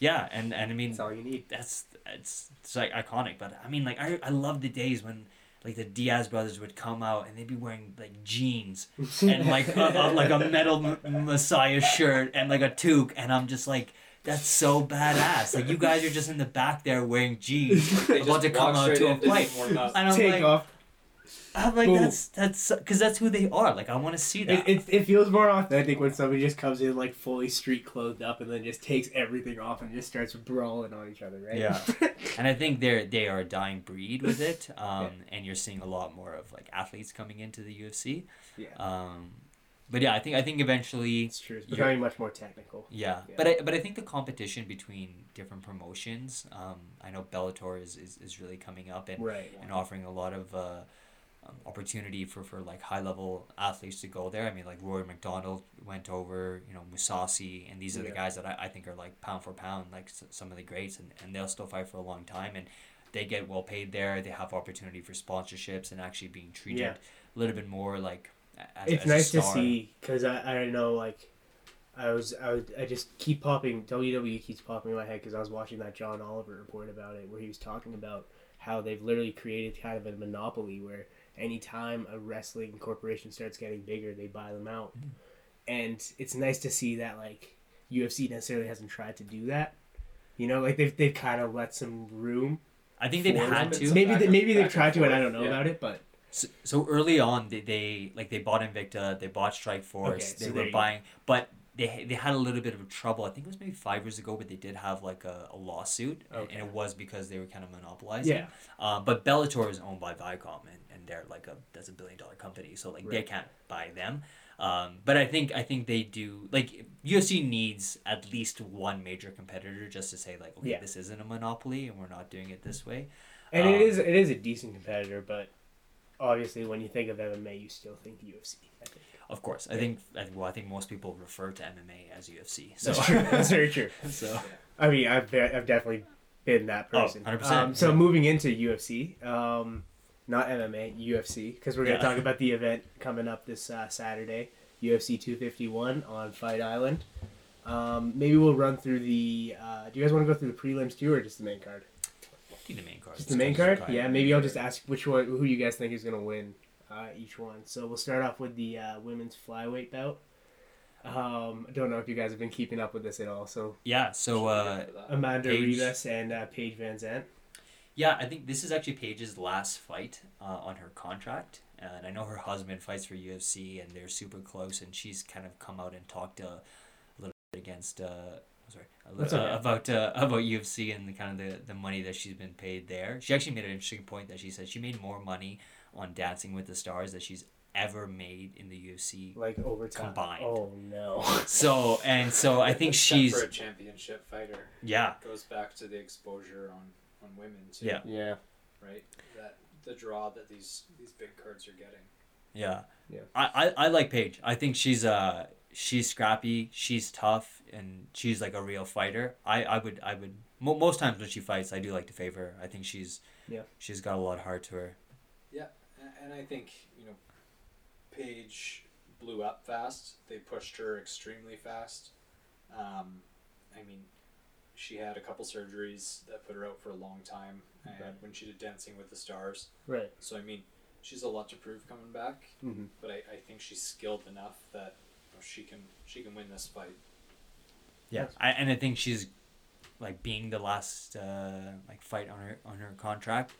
yeah and and i mean that's all you need. that's it's it's like iconic. But I mean, like I I love the days when like the Diaz brothers would come out and they'd be wearing like jeans and like a, a, like a metal m- Messiah shirt and like a toque, and I'm just like. That's so badass! Like you guys are just in the back there wearing jeans, They about to come out to a in, didn't fight. And I'm Take like, off. I'm like, Boom. that's that's because that's who they are. Like I want to see that. It, it, it feels more authentic when somebody just comes in like fully street clothed up and then just takes everything off and just starts brawling on each other, right? Yeah. and I think they're they are a dying breed with it. Um, and you're seeing a lot more of like athletes coming into the UFC. yeah. Um, but yeah, I think I think eventually, It's true. It's becoming much more technical. yeah. Yeah. But I but I think the competition between different promotions. Um, I know Bellator is, is, is really coming up and, Right. and offering a lot of uh, um, opportunity for, for like high level athletes to go there. I mean, like Rory MacDonald went over, you know, Mousasi, and these are the guys that I, I think are like pound for pound, like s- some of the greats, and, and they'll still fight for a long time. And they get well paid there. They have opportunity for sponsorships and actually being treated Yeah. a little bit more like as, it's as nice to see because I, I know like I was I was I just keep popping WWE keeps popping in my head because I was watching that John Oliver report about it where he was talking about how they've literally created kind of a monopoly where anytime a wrestling corporation starts getting bigger they buy them out Mm. and it's nice to see that like UFC necessarily hasn't tried to do that you know like they've they've kind of let some room I think they've had to. maybe they, maybe they've tried to and I don't know yeah. about it but So, so early on, they, they like they bought Invicta, they bought Strikeforce, Okay, so they there were buying, but they they had a little bit of trouble. I think it was maybe five years ago, but they did have like a, a lawsuit, and- Okay. and it was because they were kind of monopolizing. yeah Uh, but Bellator is owned by Viacom, and, and they're like a that's a billion dollar company, so like they can't buy them. Um, but I think I think they do like UFC needs at least one major competitor just to say like okay Yeah. this isn't a monopoly and we're not doing it this way. And it Um, is it is a decent competitor, but obviously when you think of MMA, you still think UFC. I think. Of course, I think I think well I think most people refer to MMA as UFC. So That's true. That's very true. so I mean, I've ve- I've definitely been that Oh, person. 100%, Um, so yeah. moving into UFC, um, not MMA, UFC, because we're gonna Yeah. talk about the event coming up this uh, Saturday, UFC 251 on Fight Island. Um, maybe we'll run through the. Uh, do you guys want to go through the prelims too, or just the main card? do the main card. Just the main card? Yeah, maybe I'll just ask which one, who you guys think is gonna win uh, each one. So we'll start off with the uh, women's flyweight bout. Um, I don't know if you guys have been keeping up with this at all. So Yeah. So uh, Amanda Paige. Rivas and uh, Paige VanZant. yeah, I think this is actually Paige's last fight uh, on her contract, and I know her husband fights for UFC, and they're super close, and she's kind of come out and talked uh, a little bit against. Uh, sorry, a little, okay. uh, about uh, about UFC and the kind of the, the money that she's been paid there. She actually made an interesting point that she said she made more money on Dancing with the Stars that she's ever made in the UFC. Like over time. Combined. Oh no. So and so I think Except she's for a championship fighter. yeah Goes back to the exposure on on women too. Yeah. yeah. Right. That the draw that these these big cards are getting. Yeah. Yeah. I, I, I like Paige. I think she's uh she's scrappy, she's tough, and she's like a real fighter. I, I would I would mo- most times when she fights, I do like to favor her. I think she's Yeah. she's got a lot of heart to her. A- And I think you know, Paige blew up fast. They pushed her extremely fast. Um, I mean, she had a couple surgeries that put her out for a long time. And when she did Dancing with the Stars, Right. so I mean, she's a lot to prove coming back. Mm-hmm. But I, I think she's skilled enough that you know, she can she can win this fight. Yeah. I, and I think she's like being the last uh, like fight on her on her contract.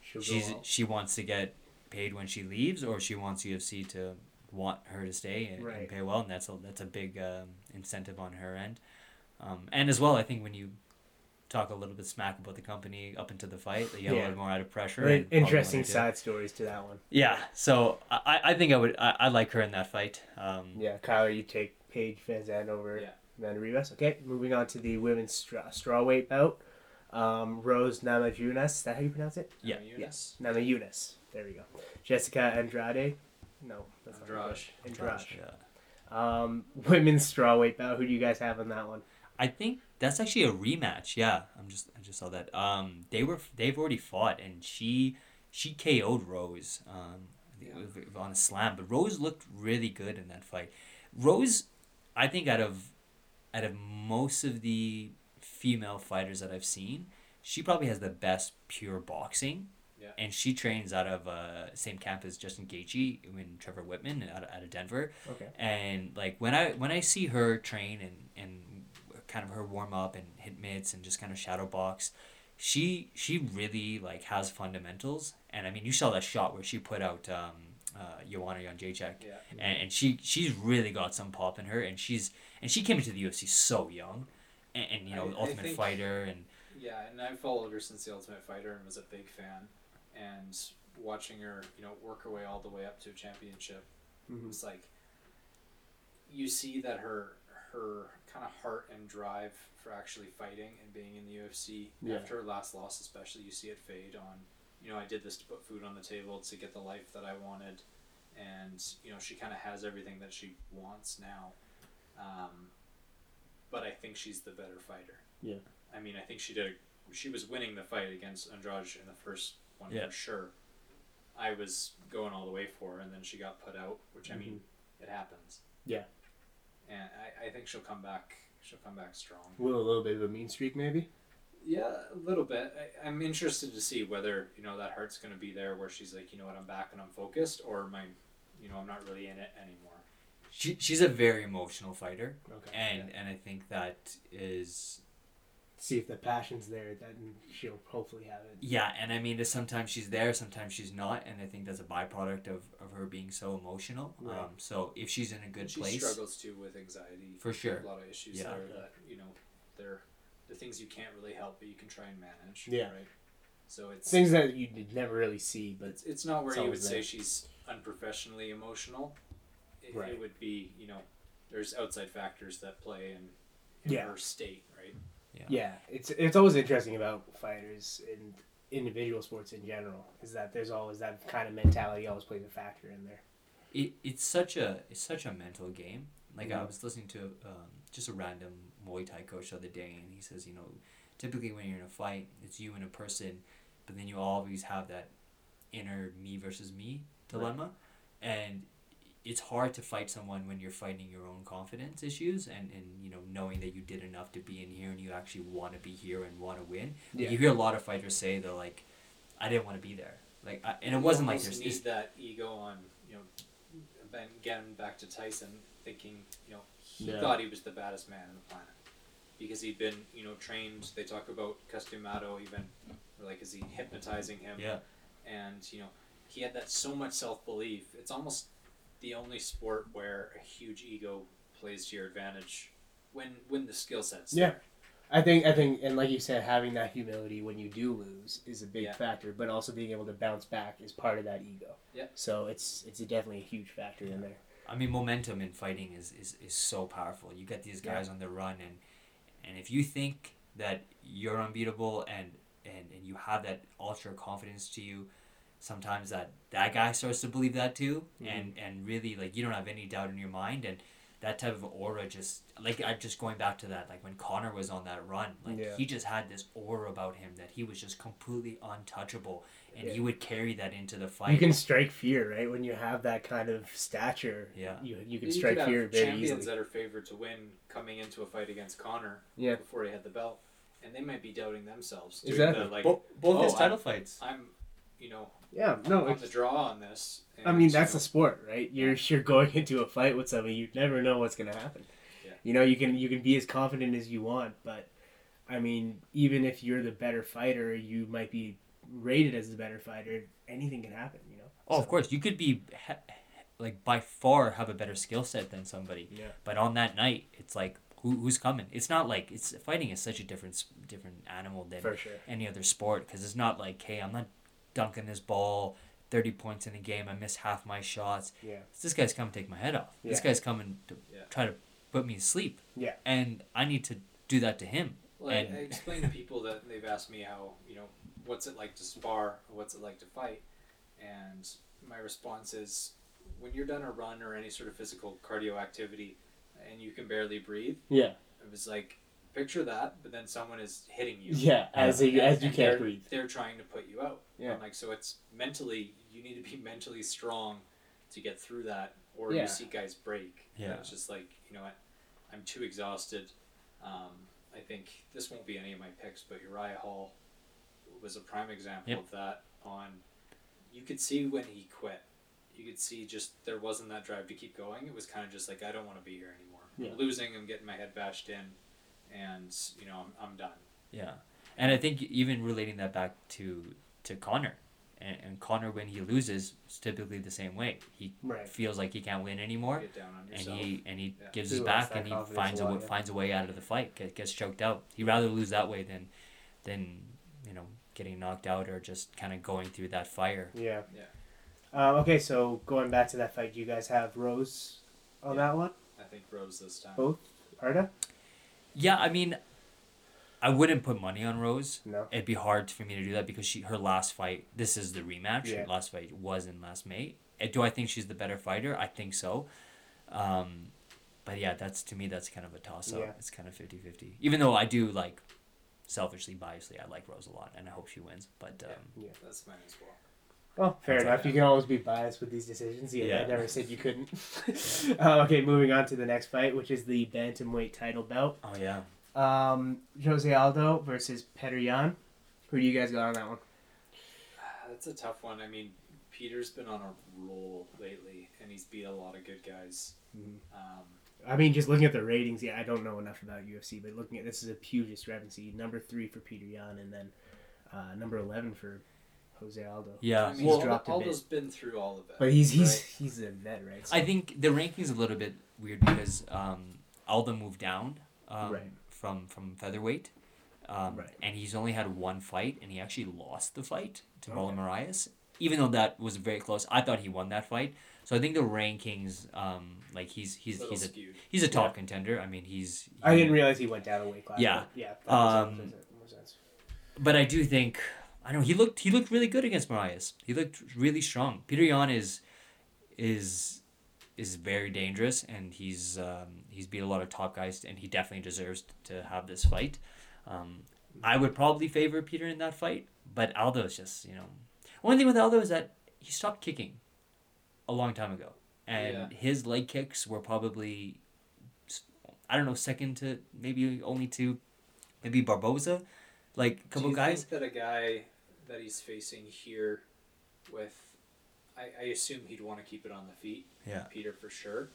She'll She's she wants to get paid when she leaves, or she wants UFC to want her to stay and, Right. and pay well, and that's a that's a big um, incentive on her end. Um, and as well, I think when you talk a little bit smack about the company up into the fight, they get a little more out of pressure. Very and probably interesting wanna do it. side stories to that one. Yeah, so I, I think I would I, I like her in that fight. Um, Yeah, Kyler, you take Paige VanZant over Yeah. Amanda Rivas. Okay, moving on to the women's straw, strawweight bout. Um, Rose Namajunas, is that how you pronounce it? Yeah. Emma Eunice. Namajunas. There we go. Jessica Andrade. No, that's not Andrade. right. Andrade. Yeah. Um, women's strawweight bout. Who do you guys have on that one? I think that's actually a rematch. Yeah, I'm just I just saw that. Um, they were they've already fought, and she she KO'd Rose. Um, I think it was on a slam, but Rose looked really good in that fight. Rose, I think out of out of most of the female fighters that I've seen, she probably has the best pure boxing. Yeah. And she trains out of uh, same camp as Justin Gaethje and Trevor Wittman out of, out of Denver Okay. and like when I when I see her train and and kind of her warm up and hit mitts and just kind of shadow box, she she really like has fundamentals. And I mean, you saw that shot where she put out um, uh, Joanna Yeah. and, and she she's really got some pop in her, and she's and she came into the UFC so young, and, and you know I- I Ultimate think- Fighter and Yeah, and I followed her since the Ultimate Fighter and was a big fan. And watching her, you know, work her way all the way up to a championship, Mhm. it's like you see that her her kind of heart and drive for actually fighting and being in the UFC Yeah. after her last loss, especially you see it fade on. You know, I did this to put food on the table to get the life that I wanted, and you know she kind of has everything that she wants now. Um, but I think she's the better fighter. Yeah. I mean, I think she did. A, she was winning the fight against Andrade in the first one Yeah. for sure. I was going all the way for her, and then she got put out, which I mm-hmm. mean, it happens. Yeah. And I, I think she'll come back. She'll come back strong. Will a little bit of a mean streak, maybe. Yeah, a little bit. I, I'm interested to see whether you know that heart's going to be there, where she's like, you know what, I'm back and I'm focused, or my, you know, I'm not really in it anymore. she she's a very emotional fighter, Okay. and and I think that is See if the passion's there, then she'll hopefully have it. Yeah, and I mean, sometimes she's there, sometimes she's not, and I think that's a byproduct of, of her being so emotional. Right. Um, so if she's in a good she place, struggles too with anxiety. For sure. A lot of issues Yeah. there Yeah. that you know, they're the things you can't really help, but you can try and manage. Yeah. Right. So it's Things that you would never really see, but it's, it's not where It's you would always say she's unprofessionally emotional. It, Right. it would be you know, there's outside factors that play in, in Yeah. her state, right? Yeah, it's it's always interesting about fighters and individual sports in general is that there's always that kind of mentality always plays a factor in there. it, it's such a it's such a mental game. Like I Mhm. was listening to um, just a random Muay Thai coach the other day, and he says, you know, typically when you're in a fight, it's you and a person, but then you always have that inner me versus me dilemma, and it's hard to fight someone when you're fighting your own confidence issues and, and you know knowing that you did enough to be in here and you actually want to be here and want to win. Yeah. You hear a lot of fighters say they're like, I didn't want to be there. Like, I, and it You wasn't like almost there's need it's, that ego on you know, ben- again back to Tyson thinking you know he Yeah. thought he was the baddest man on the planet because he'd been you know trained. They talk about Cus D'Amato even like is he hypnotizing him? yeah. and you know he had that so much self belief. It's almost the only sport where a huge ego plays to your advantage when when the skill sets. Yeah. I think I think and like you said, having that humility when you do lose is a big Yeah. factor, but also being able to bounce back is part of that ego. Yeah. So it's it's definitely a huge factor in there. I mean, momentum in fighting is, is, is so powerful. You get these guys on the run, and and if you think that you're unbeatable and, and, and you have that ultra confidence to you, sometimes that, that guy starts to believe that too, Mhm. and, and really like you don't have any doubt in your mind, and that type of aura just like I just going back to that like when Conor was on that run, like Yeah. he just had this aura about him that he was just completely untouchable, and Yeah. he would carry that into the fight. You can strike fear, right? When you have that kind of stature, Yeah. you you can You strike could have fear very champions easily. that are favored to win coming into a fight against Conor Yeah. before he had the belt, and they might be doubting themselves. doing Exactly. The, like Bo- both his oh, title fights. I'm, you know, Yeah, no, on it's, the draw on this. I mean you that's know, the sport, right? You're you're going into a fight with somebody, you never know what's gonna happen. Yeah. You know, you can you can be as confident as you want, but I mean, even if you're the better fighter, you might be rated as the better fighter. Anything can happen, you know. Oh, of course, you could be like by far have a better skill set than somebody, Yeah. but on that night, it's like who, who's coming? It's not like it's fighting is such a different different animal than For sure. any other sport because it's not like hey, I'm not dunking this ball. 30 points in a game, I miss half my shots. Yeah. This guy's coming to take my head off. Yeah. This guy's coming to Yeah. try to put me to sleep. Yeah. And I need to do that to him. Well, I, I explain to people that they've asked me how you know what's it like to spar, or what's it like to fight, and my response is when you're done a run or any sort of physical cardio activity, and you can barely breathe. Yeah. It was like picture that, but then someone is hitting you. Yeah. As And- you, as you and can't they're, breathe. They're trying to put you out. Yeah. I'm like so it's mentally you need to be mentally strong to get through that, or Yeah. you see guys break. And Yeah. It's just like you know what, I'm too exhausted. Um, I think this won't be any of my picks, but Uriah Hall was a prime example Yep. of that. On you could see when he quit. You could see just there wasn't that drive to keep going. It was kind of just like I don't want to be here anymore. Yeah. I'm losing. I'm getting my head bashed in, and you know I'm, I'm done. Yeah, and I think even relating that back to to Conor, and, and Conor when he loses is typically the same way. He Right. feels like he can't win anymore, Get down on and he and he Yeah. gives He his back and he finds a a lot, way, yeah. finds a way out of the fight. Get, gets choked out. He'd rather lose that way than than you know getting knocked out or just kind of going through that fire. Yeah. Yeah. Um, okay, so going back to that fight, do you guys have Rose on Yeah. that one? I think Rose this time. Both? Arda? Yeah, I mean, I wouldn't put money on Rose. No. It'd be hard for me to do that because she her last fight. This is the rematch. Yeah. Her last fight was in last May. Uh, Do I think she's the better fighter? I think so. Um, but yeah, that's to me that's kind of a toss up. Yeah. It's kind of 50-50. Even though I do like selfishly, biasly, I like Rose a lot and I hope she wins. But um, Yeah. That's mine as well. Well, fair That's enough. okay. You can always be biased with these decisions. Yeah, I never said you couldn't. uh, okay, moving on to the next fight, which is the bantamweight title bout. oh yeah, Um, Jose Aldo versus Petr Yan. Who do you guys got on that one? That's a tough one. I mean, Peter's been on a roll lately, and he's beat a lot of good guys. Mhm. Um, I mean, just looking at the ratings, yeah, I don't know enough about UFC, but looking at this is a huge discrepancy. Number three for Peter Yan, and then uh, number eleven for Jose Aldo. yeah. I mean, well- Aldo- dropped a bit. Aldo's been through all of it. But he's he's right? he's a vet, right? I think the ranking's a little bit weird because um, Aldo moved down um, Right. From from featherweight, um, Right. and he's only had one fight, and he actually lost the fight to Okay. Marlon Moraes. Even though that was very close, I thought he won that fight. So I think the rankings, um, like he's he's he's a skewed. he's a top Yeah. contender. I mean, he's. I didn't realize he went down a weight class. Yeah. yeah. Um, sense- sense. but I do think I know he looked he looked really good against Moraes. He looked really strong. Peter Yan is is is very dangerous, and he's um, he's beat a lot of top guys, and he definitely deserves to have this fight. Um, I would probably favor Peter in that fight, but Aldo is just you know one thing with Aldo is that he stopped kicking a long time ago, and Yeah. his leg kicks were probably I don't know second to maybe only to maybe Barboza, like a couple guys. think that a guy that he's facing here, with, I, I assume he'd want to keep it on the feet. Yeah. Peter for sure.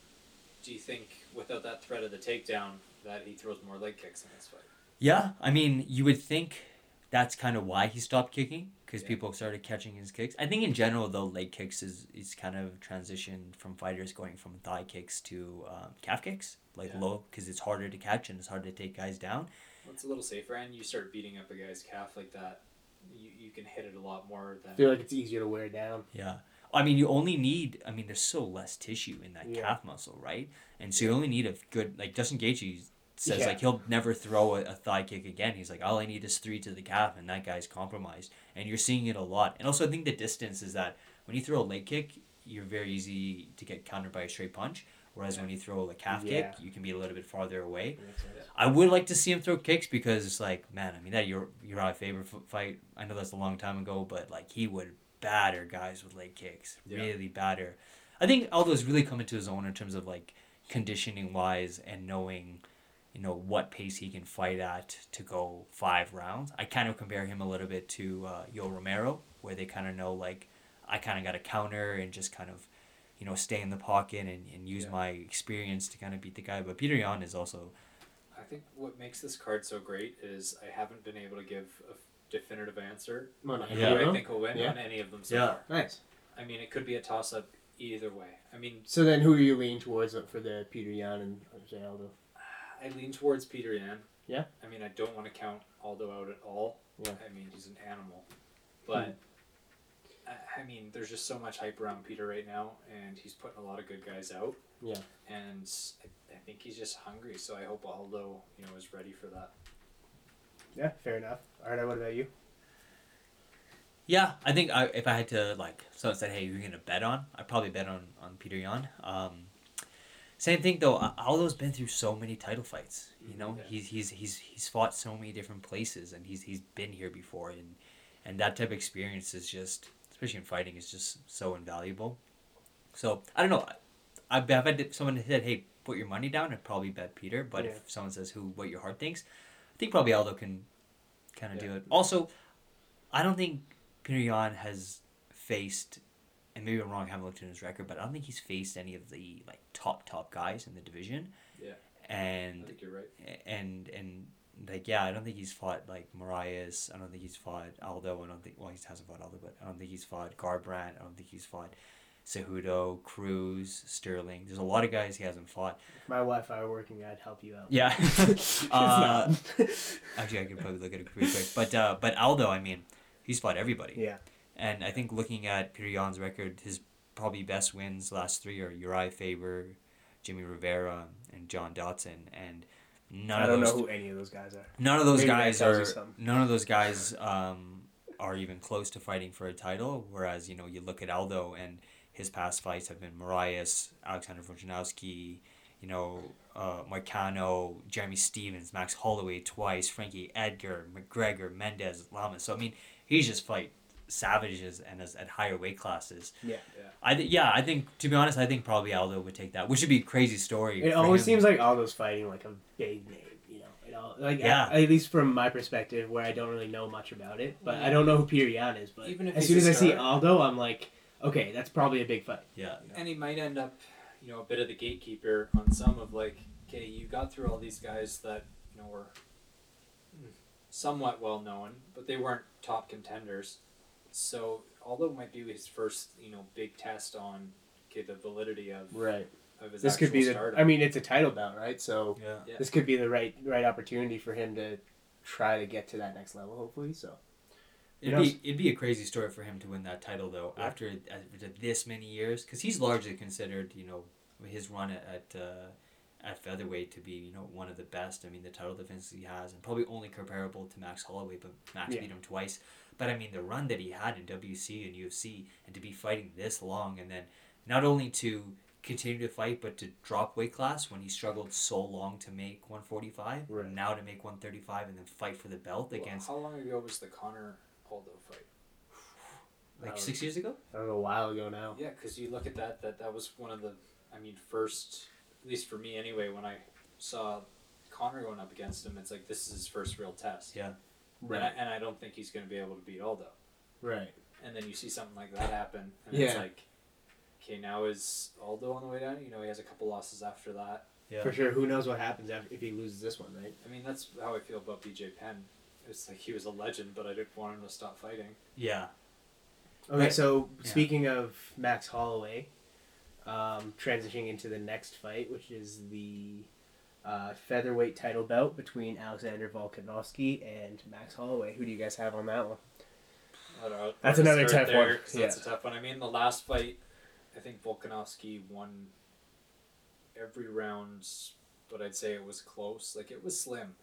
Do you think without that threat of the takedown that he throws more leg kicks in this fight? Yeah, I mean, you would think that's kind of why he stopped kicking because Yeah. people started catching his kicks. I think in general, though, leg kicks is is kind of transitioned from fighters going from thigh kicks to um, calf kicks, like Yeah. low, because it's harder to catch and it's harder to take guys down. Well, it's a little safer, and you start beating up a guy's calf like that, you, you can hit it a lot more than. I feel like it's easier to wear down. Yeah. I mean, you only need. I mean, there's so less tissue in that Yeah. calf muscle, right? And so you only need a good like Justin Gaethje says Yeah. like he'll never throw a, a thigh kick again. He's like, all I need is three to the calf, and that guy's compromised. And you're seeing it a lot. And also, I think the distance is that when you throw a leg kick, you're very easy to get countered by a straight punch. Whereas when you throw a calf Yeah. kick, you can be a little bit farther away. I would like to see him throw kicks because it's like, man, I mean that your Uriah Faber fight. I know that's a long time ago, but like he would batter guys with leg kicks, Yeah. really batter. I think Aldo's really come into his own in terms of like conditioning wise and knowing, you know, what pace he can fight at to go five rounds. I kind of compare him a little bit to uh, Yo Romero, where they kind of know like I kind of got to counter and just kind of, you know, stay in the pocket and, and use Yeah. my experience to kind of beat the guy. But Peter Yan is also I, I think what makes this card so great is I haven't been able to give a definitive answer On on Yeah. who I them? think will win Yeah. on any of them so Yeah. far. Nice. I mean, it could be a toss up either way. I mean, So then, who are you leaning towards for the Peter Yan and Jose Aldo? I lean towards Peter Yan. Yeah. I mean, I don't want to count Aldo out at all. Yeah. I mean, he's an animal. But, hmm. I, I mean, there's just so much hype around Peter right now, and he's putting a lot of good guys out. Yeah. And I, I think he's just hungry, so I hope Aldo, you know, is ready for that. Yeah, fair enough. All right, what about you? Yeah, I think I, if I had to like someone said, "Hey, you're gonna bet on," I'd probably bet on on Peter Yan. Um, same thing though. Al- Aldo's been through so many title fights. You know, Yeah. he's he's he's he's fought so many different places, and he's he's been here before, and and that type of experience is just, especially in fighting, is just so invaluable. So I don't know. I- I've I've had someone said, "Hey, put your money down," I'd probably bet Peter. But Yeah. if someone says, "Who? What your heart thinks?" I think probably Aldo can kind of Yeah. do it. Also, I don't think Peter Yan has faced, and maybe I'm wrong, I haven't looked at his record, but I don't think he's faced any of the like top top guys in the division. Yeah. I And think you're right. and and like yeah, I don't think he's fought like Moraes. I don't think he's fought Aldo. I don't think well he hasn't fought Aldo, but I don't think he's fought Garbrandt. I don't think he's fought Cejudo, Cruz, Sterling. There's a lot of guys he hasn't fought. If my Wi-Fi were working, I'd help you out. Yeah. Uh. Actually, I could probably look at it pretty quick. But uh, but Aldo, I mean, he's fought everybody. yeah. And I think looking at Peter Yan's record, his probably best wins last three are Uriah Faber, Jimmy Rivera, and John Dodson. And none I of don't those know who any of those guys are. none of those Maybe guys are none of those guys um, are even close to fighting for a title. Whereas you know you look at Aldo and his past fights have been Moraes, Alexander Volkanovski, you know uh, Moicano, Jeremy Stephens, Max Holloway twice, Frankie Edgar, McGregor, Mendes, Lamas. So I mean he's just fight savages and as, at higher weight classes. Yeah. yeah. I th- yeah I think to be honest I think probably Aldo would take that, which would be a crazy story. It always him. seems like Aldo's fighting like a big name, you know. It all, like Yeah. at, at least from my perspective, where I don't really know much about it, but I don't know who Peter Yan is. But Even if as soon a as I see. Aldo, I'm like, okay, that's probably a big fight. yeah. And he might end up, you know, a bit of the gatekeeper on some of like, okay, you got through all these guys that you know were somewhat well known, but they weren't top contenders. So although it might be his first, you know, big test on okay the validity of, Right. of his This could be actual the. stardom. I mean, it's a title bout, right? So Yeah. Yeah. this could be the right right opportunity for him to try to get to that next level. Hopefully, so. It'd be it'd be a crazy story for him to win that title though Yeah. after after this many years because he's largely considered you know his run at at, uh, at featherweight to be you know one of the best. I mean the title defense he has and probably only comparable to Max Holloway, but Max Yeah. beat him twice. But I mean the run that he had in WC and UFC and to be fighting this long and then not only to continue to fight but to drop weight class when he struggled so long to make 145 Right. now to make 135 and then fight for the belt Well, against how long ago was the Conor Aldo fight? like Um, six years ago That was a while ago now. Yeah, because you look at that, that that was one of the, I mean, first, at least for me anyway, when I saw Conor going up against him, it's like this is his first real test. Yeah. And I, and I don't think he's going to be able to beat Aldo. Right. And then you see something like that happen, and it's like, okay, now is Aldo on the way down? You know, he has a couple losses after that. yeah For sure. Who knows what happens after, if he loses this one, right? I mean, that's how I feel about BJ Penn. It's like he was a legend, but I didn't want him to stop fighting. yeah Okay, Right. so Yeah. speaking of Max Holloway, um, transitioning into the next fight, which is the uh, featherweight title bout between Alexander Volkanovski and Max Holloway. Who do you guys have on that one? I don't know. That's another start tough one. there, 'cause That's a tough one. I mean, the last fight, I think Volkanovski won every round, but I'd say it was close. Like it was slim.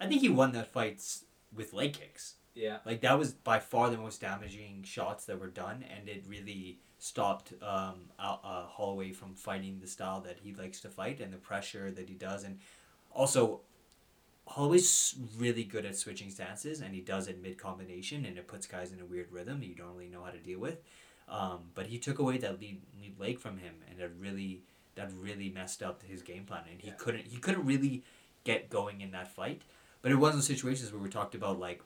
I think he won that fight s- with leg kicks. Yeah. Like that was by far the most damaging shots that were done, and it really stopped um, Al- uh, Holloway from fighting the style that he likes to fight and the pressure that he does, and also Holloway's really good at switching stances, and he does it mid combination, and it puts guys in a weird rhythm that you don't really know how to deal with. Um, but he took away that lead, lead leg from him, and it really that really messed up his game plan, and he Yeah. couldn't he couldn't really get going in that fight. But it was those situations where we talked about like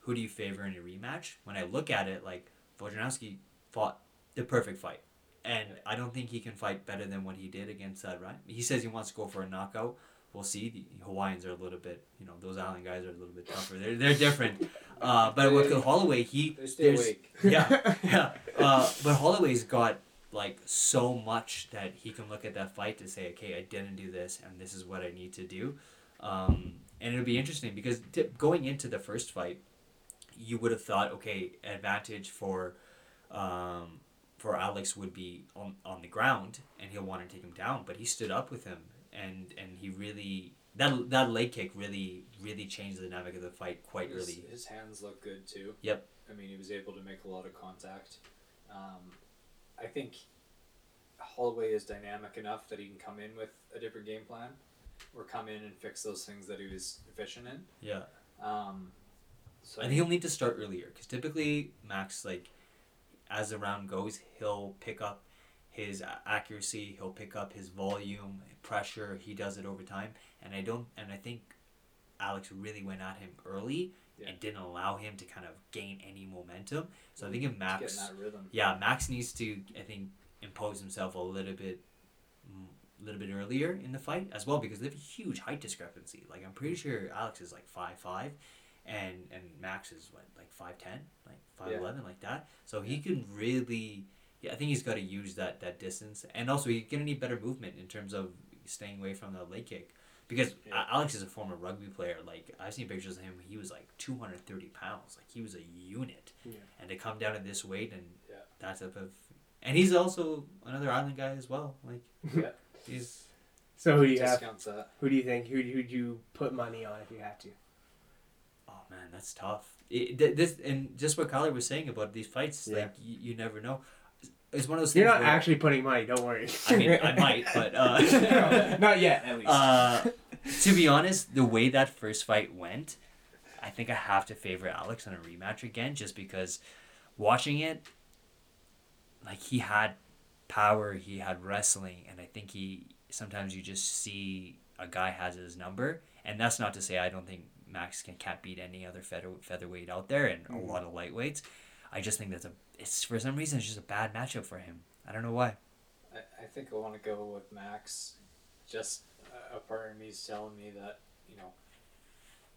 who do you favor in a rematch? When I look at it, like Volkanovski fought the perfect fight, and I don't think he can fight better than what he did against that. Right? He says he wants to go for a knockout. we'll see. The Hawaiians are a little bit, you know, those island guys are a little bit tougher. They're they're different. Uh, but with Holloway, he They stay there's- awake. yeah, yeah. Uh, but Holloway's got like so much that he can look at that fight to say, okay, I didn't do this, and this is what I need to do. Um, and it'll be interesting because t- going into the first fight, you would have thought, okay, advantage for, um, for Alex would be on, on the ground, and he'll want to take him down. But he stood up with him, and and he really that that leg kick really really changed the dynamic of the fight quite His, early. his hands look good too. Yep. I mean, he was able to make a lot of contact. Um, I think Holloway is dynamic enough that he can come in with a different game plan, or come in and fix those things that he was deficient in. Yeah. Um, so I think he'll need to start earlier because typically Max, like, as the round goes, he'll pick up his accuracy, he'll pick up his volume, pressure. He does it over time, and I don't, and I think Alex really went at him early Yeah. and didn't allow him to kind of gain any momentum. So I think if Max, that rhythm. yeah, Max needs to, I think, impose himself a little bit, a little bit earlier in the fight as well because they have a huge height discrepancy. Like I'm pretty sure Alex is like five five, and and Max is what like five ten, like five eleven, like that. So he can really, yeah, I think he's got to use that that distance, and also he's gonna need better movement in terms of staying away from the leg kick. Because Yeah. Alex is a former rugby player. Like I've seen pictures of him, he was like two hundred thirty pounds. Like he was a unit Yeah. and to come down to this weight and Yeah. that type of and he's also another island guy as well like Yeah. He's So who do you have? That. Who do you think? Who who'd you put money on if you had to? oh man that's tough it, this and just what Kyler was saying about these fights Yeah. like you, you never know it's one of those You're things not where- actually putting money. Don't worry. I mean I might but uh, not yet, at least. uh to be honest the way that first fight went I think I have to favor Alex on a rematch again just because watching it like he had power, he had wrestling, and I think he sometimes you just see a guy has his number, and that's not to say I don't think Max can can't beat any other feather, featherweight out there and Mhm. a lot of lightweights. I just think that's a it's for some reason it's just a bad matchup for him. I don't know why. I, I think I want to go with Max. Just uh, a part of me is telling me that you know,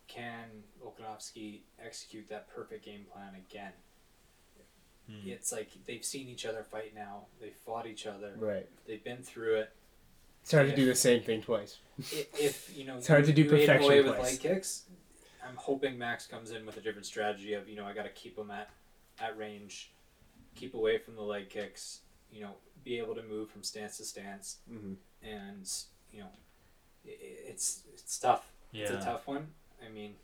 can Volkanovski execute that perfect game plan again? Hmm. It's like they've seen each other fight now. They fought each other. right. They've been through it. It's hard to do the same thing twice. I- If you know, It's hard you- to do perfection away with leg kicks. I'm hoping Max comes in with a different strategy of you know I got to keep him at at range, keep away from the leg kicks. You know, be able to move from stance to stance, Mm-hmm. and you know, i i- it's it's tough. Yeah. It's a tough one. I mean,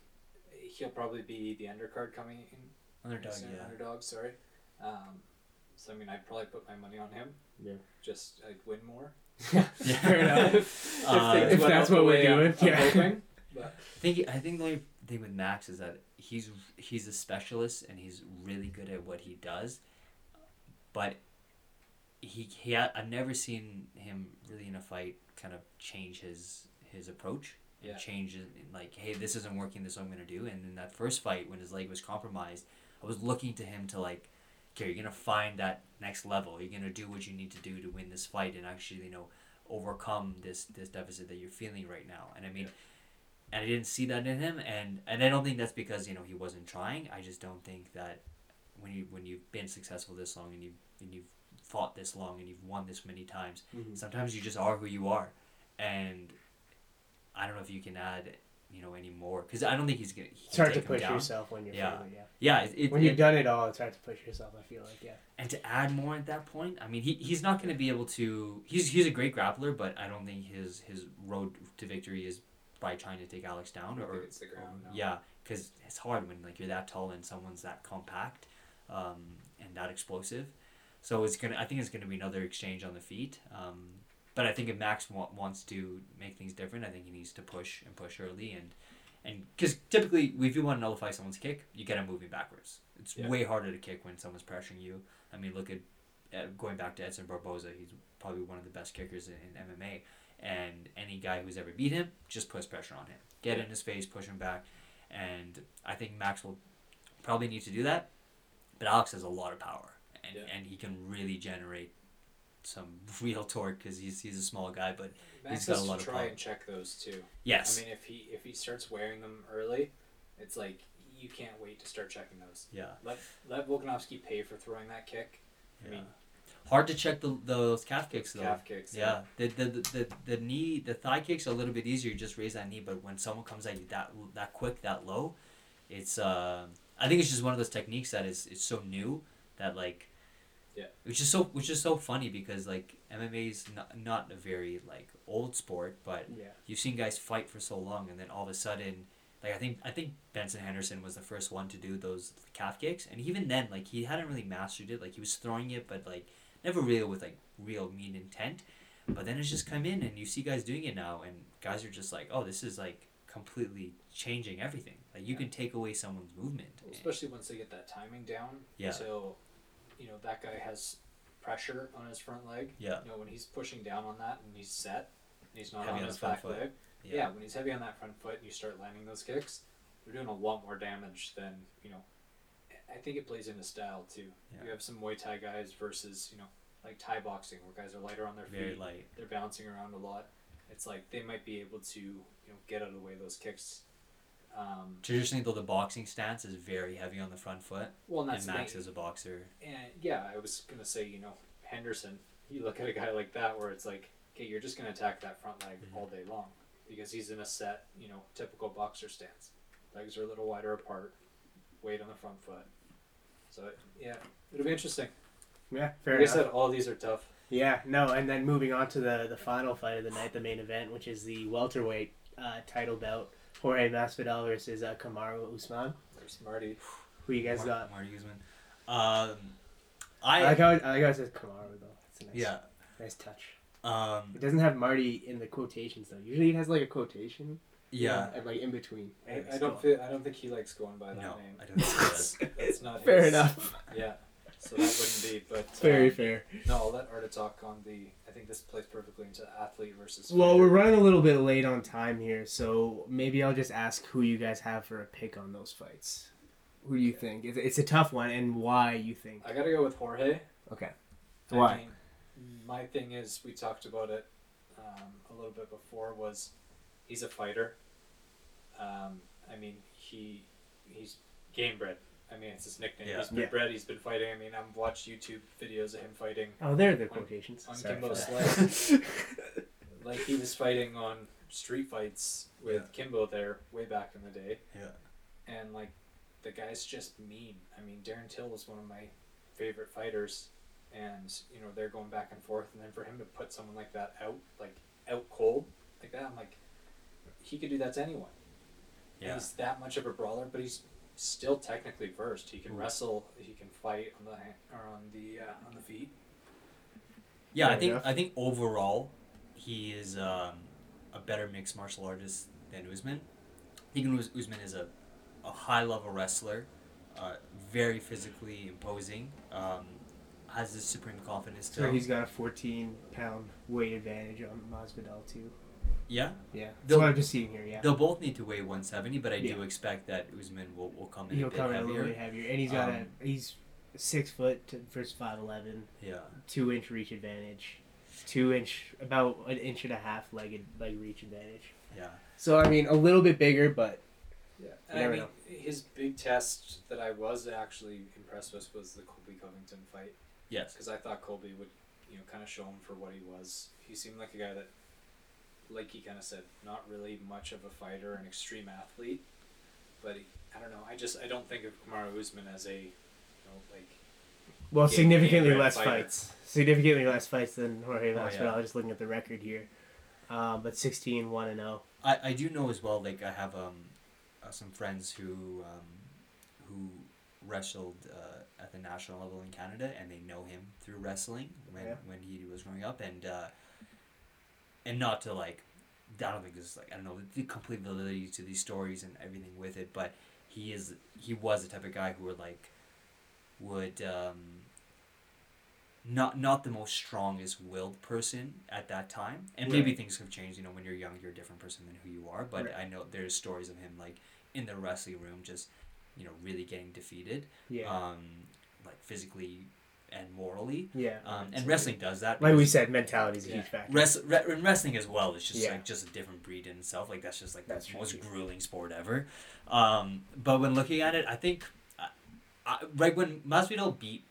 he'll probably be the undercard coming in. Underdog, yeah. Underdog, sorry. Um, so I mean, I'd probably put my money on him. Yeah. Just I'd win more. Yeah, fair enough. if, Uh, If that's what we're way I'm- doing, I'm yeah. hoping. But I think I think the only thing with Max is that he's he's a specialist and he's really good at what he does, but he he I've never seen him really in a fight kind of change his his approach and Yeah. change it like hey this isn't working this is what I'm gonna do and in that first fight when his leg was compromised I was looking to him to like okay you're gonna find that next level you're gonna do what you need to do to win this fight and actually you know overcome this this deficit that you're feeling right now and I mean and I didn't see that in him, and and I don't think that's because you know he wasn't trying. I just don't think that when you when you've been successful this long and you and you've fought this long and you've won this many times, Mhm. sometimes you just are who you are, and I don't know if you can add you know anymore because I don't think he's gonna. he It's hard to push yourself when you're Yeah. failing, yeah. Yeah, it, it, When it- you've done it all, it's hard to push yourself. I feel like, yeah. and to add more at that point, I mean, he, he's not going to be able to. He's he's a great grappler, but I don't think his his road to victory is by trying to take Alex down I or, it's the ground. now. yeah, because it's hard when like you're that tall and someone's that compact, um, and that explosive. So it's gonna. I think it's gonna be another exchange on the feet. Um, but I think if Max wa- wants to make things different, I think he needs to push and push early and and because typically if you want to nullify someone's kick, you get them moving backwards. It's Yeah. way harder to kick when someone's pressuring you. I mean, look at uh, going back to Edson Barboza. He's probably one of the best kickers in, in MMA. And any guy who's ever beat him, just puts pressure on him. Get in his face, push him back. And I think Max will probably need to do that. But Alex has a lot of power. And, Yeah. and he can really generate some real torque because he's he's a small guy, but Max got has got a lot to of try and check those too. yes, I mean, if he if he starts wearing them early, it's like you can't wait to start checking those. yeah, Let let Volkanovski pay for throwing that kick. I yeah. mean, hard to check the those calf kicks though. calf kicks. Yeah, the, the, the, the, the knee, the thigh kicks are a little bit easier. You just raise that knee, but when someone comes at you that that quick, that low, it's uh, I think it's just one of those techniques that is it's so new that like, Yeah. which is so which is so funny because like MMA is not not a very like old sport, but Yeah. you've seen guys fight for so long, and then all of a sudden, like I think I think Benson Henderson was the first one to do those calf kicks, and even then, like he hadn't really mastered it. Like he was throwing it, but like never really with like real mean intent. But then it's just come in, and you see guys doing it now, and guys are just like, oh, this is like completely changing everything. Like you Yeah. can take away someone's movement. Especially once they get that timing down. Yeah. So, you know that guy has pressure on his front leg. Yeah. You know when he's pushing down on that and he's set, and he's not Heavy on his back foot. leg. Yeah. Yeah. when he's heavy on that front foot and you start landing those kicks, they're doing a lot more damage than you know. I think it plays into style too. Yeah. You have some Muay Thai guys versus you know like Thai boxing where guys are lighter on their feet. Very light. They're bouncing around a lot. It's like they might be able to you know get out of the way of those kicks. Um, Traditionally, though, the boxing stance is very heavy on the front foot, well, and and that's the Max is a boxer. And yeah, I was gonna say, you know, Henderson. You look at a guy like that where it's like, okay, you're just gonna attack that front leg Mhm. all day long because he's in a set, you know, typical boxer stance. Legs are a little wider apart, weight on the front foot. So yeah, it'll be interesting. Yeah. Fair like enough. I said, all these are tough. Yeah, no, and then moving on to the the final fight of the night, the main event, which is the welterweight uh, title bout, Jorge Masvidal versus uh, Kamaru Usman. There's Marty. Who you guys Mar- got? Marty Usman. Um, I I like how I like how it says Kamaru though. It's a nice, yeah. nice touch. Um, It doesn't have Marty in the quotations though. Usually it has like a quotation. yeah. and, like in between. I, I don't feel, I don't think he likes going by that No, name. I don't think he That's not Fair his- enough. Yeah. So that wouldn't be, but Very um, fair. No, I'll let Arda talk on the. I think this plays perfectly into athlete versus. Well, fighter. we're running a little bit late on time here, so maybe I'll just ask who you guys have for a pick on those fights. Who do you think? It's, it's a tough one, and why you think? I gotta go with Jorge. Okay. I Why? mean, my thing is, we talked about it um, a little bit before. Was he's a fighter? Um, I mean, he he's game bred. I mean, it's his nickname. Yeah. He's been Yeah. bred. He's been fighting. I mean, I've watched YouTube videos of him fighting. Oh, there are the On- quotations. on Sorry Kimbo for that. Like he was fighting on street fights with Kimbo there way back in the day. Yeah. and like the guy's just mean. I mean, Darren Till was one of my favorite fighters, and you know they're going back and forth, and then for him to put someone like that out, like out cold, like that, I'm like, he could do that to anyone. Yeah. He's that much of a brawler, but he's still technically versed. He can Mm. wrestle. He can fight on the hand, or on the uh, on the feet. Yeah, I think enough. I think overall, he is um, a better mixed martial artist than Usman. I think Uz- Usman is a, a high level wrestler, uh, very physically imposing, um, has this supreme confidence. To So him. he's got a 14 pound weight advantage on Masvidal too. Yeah, Yeah, that's They'll- what I'm just seeing here. Yeah, they'll both need to weigh one seventy, but I do expect that Usman will, will come in he'll a bit come in a little bit heavier, and he's got Um, a he's six foot to, versus five eleven, Yeah, two inch reach advantage, two inch about an inch and a half leg leg reach advantage. yeah, So I mean, a little bit bigger, but Yeah, and I mean, know. his big test that I was actually impressed with was the Colby Covington fight. yes, because I thought Colby would, you know, kind of show him for what he was. He seemed like a guy that, like he kind of said, not really much of a fighter, an extreme athlete, but he, I don't know. I just I don't think of Kamaru Usman as a, you know, like well, Game- significantly game-bred less fighter. fights. Significantly less fights than Jorge Oh, Masvidal. yeah. I'm just looking at the record here, um, but 16 one and oh. 0. I, I do know as well. Like I have um, uh, some friends who um, who wrestled uh, at the national level in Canada, and they know him through wrestling when Yeah. when he was growing up, and uh, and not to like, I don't think this is like I don't know the complete validity to these stories and everything with it, but he is he was the type of guy who would like would um, not not the most strongest willed person at that time and maybe things have changed you know when you're young you're a different person than who you are but Right. i know there's stories of him like in the wrestling room just you know really getting defeated Yeah. um like physically and morally. Yeah. Um, and wrestling does that. like we said, mentality is a Yeah. huge factor. Rest, re- and wrestling as well is just Yeah. like just a different breed in itself. Like that's just like That's the true, most too. grueling sport ever. Um, but when looking at it, I think uh, I, right when Masvidal beat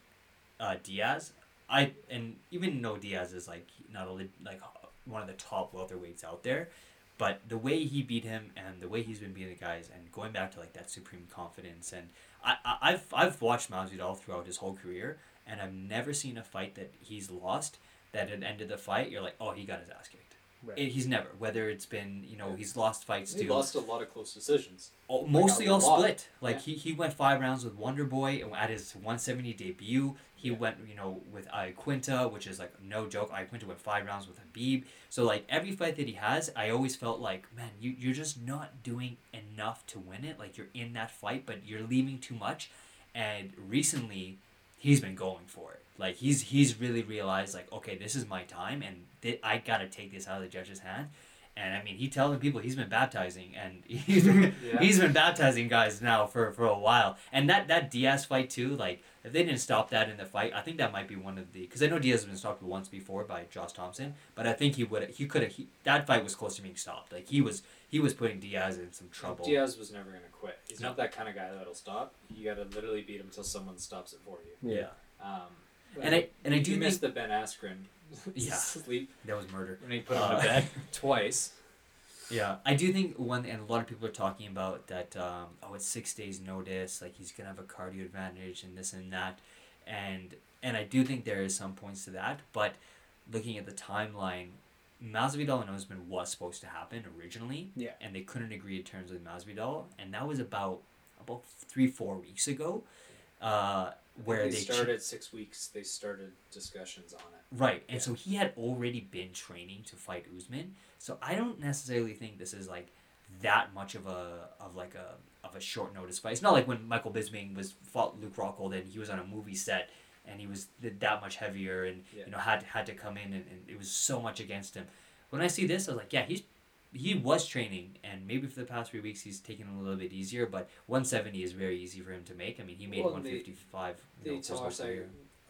uh, Diaz, I and even though Diaz is like not only like one of the top welterweights out there, but the way he beat him and the way he's been beating the guys and going back to like that supreme confidence and I, I I've I've watched Masvidal throughout his whole career and I've never seen a fight that he's lost that at the end of the fight you're like oh he got his ass kicked. Right. It, he's never whether it's been you know he's lost fights He to lost a lot of close decisions. Oh, mostly a all split. Like Yeah. he, he went five rounds with Wonder Boy and at his 170 debut. He Yeah. went you know with Iaquinta, which is like no joke. Iaquinta went five rounds with Khabib. So like every fight that he has, I always felt like man, you you're just not doing enough to win it. Like you're in that fight, but you're leaving too much. And recently, he's been going for it. Like he's he's really realized like okay, this is my time, and thi- I gotta take this out of the judge's hand. And I mean, he telling people he's been baptizing, and he's been, Yeah. he's been baptizing guys now for, for a while. And that, that Diaz fight too, like if they didn't stop that in the fight, I think that might be one of the because I know Diaz has been stopped once before by Josh Thomson, but I think he would he could have that fight was close to being stopped. Like he was he was putting Diaz in some trouble. Diaz was never going to quit. He's No. not that kind of guy that'll stop. You got to literally beat him until someone stops it for you. Yeah, Um, And I- and I you do missed the Ben Askren Yeah. sleep that was murder. when he put him Uh, to bed twice. Yeah, I do think one, and a lot of people are talking about that. Um, oh, it's six days notice. Like he's gonna have a cardio advantage and this and that, and and I do think there is some points to that. But looking at the timeline, Masvidal and Usman was supposed to happen originally. Yeah. And they couldn't agree to terms with Masvidal, and that was about about three four weeks ago, uh, where they they ch- started six weeks. They started discussions on it. Right, and Yeah. so he had already been training to fight Usman. So I don't necessarily think this is like that much of a of like a of a short notice fight. It's not like when Michael Bisping was fought Luke Rockhold and he was on a movie set and he was th- that much heavier and Yeah. you know had had to come in and, and it was so much against him. When I see this, I was like, yeah, he's he was training and maybe for the past three weeks he's taken a little bit easier, but 170 is very easy for him to make. I mean, he made Well, and they- 155. you They know, whole. I.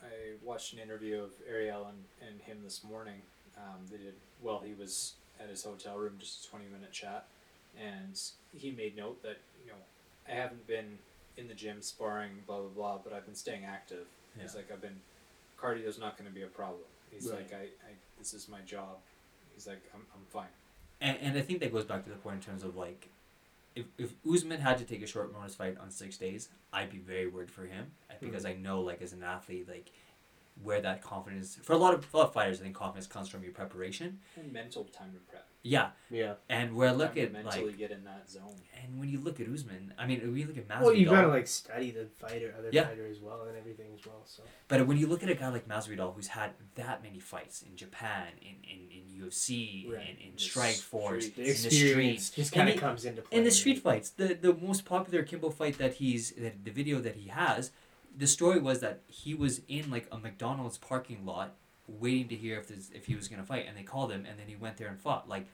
I watched an interview of Ariel and, and him this morning. Um, they did well. He was at his hotel room, just a twenty minute chat, and he made note that you know I haven't been in the gym sparring, blah blah blah, but I've been staying active. He's like I've been cardio's not going to be a problem. He's Right. like I, I this is my job. He's like I'm I'm fine. And, and I think that goes back to the point in terms of like, if, if Usman had to take a short notice fight on six days, I'd be very worried for him uh, because I know like as an athlete like where that confidence for a lot of, a lot of fighters I think confidence comes from your preparation. And mental time to prep. Yeah, Yeah. and where I look at mentally like get in that zone. and when you look at Usman, I mean when you look at Masvidal, Well, you gotta like study the fighter, other Yeah. fighter as well, and everything as well. So but when you look at a guy like Masvidal who's had that many fights in Japan, in in, in UFC, Right. in, in Strikeforce, in the experience street, just And kind of comes into play. in the street fights, the the most popular Kimbo fight that he's that the video that he has, the story was that he was in like a McDonald's parking lot waiting to hear if this, if he was gonna fight, and they called him, and then he went there and fought. Like,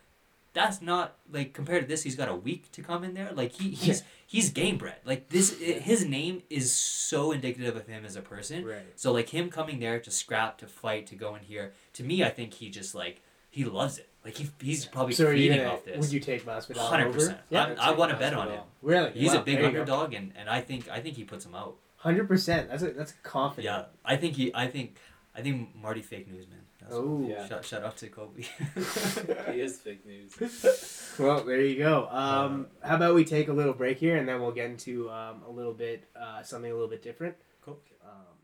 that's not like compared to this, he's got a week to come in there. Like he he's he's game bred. Like this, i his name is so indicative of him as a person. Right. So like him coming there to scrap, to fight, to go in here. To me, I think he just like he loves it. Like he he's probably So feeding gonna, off this. would you take Masvidal Hundred over? percent. Yeah. I want to bet on him. Really? He's Wow, a big go. underdog, and, and I think I think he puts him out. Hundred percent. That's a that's confident. Yeah, I think he. I think I think Marty fake news man. That's Oh. Yeah. Shout, shout out to Kobe. he is fake news. Well, there you go. Um, how about we take a little break here, and then we'll get into um, a little bit uh, something a little bit different. Cool. Um,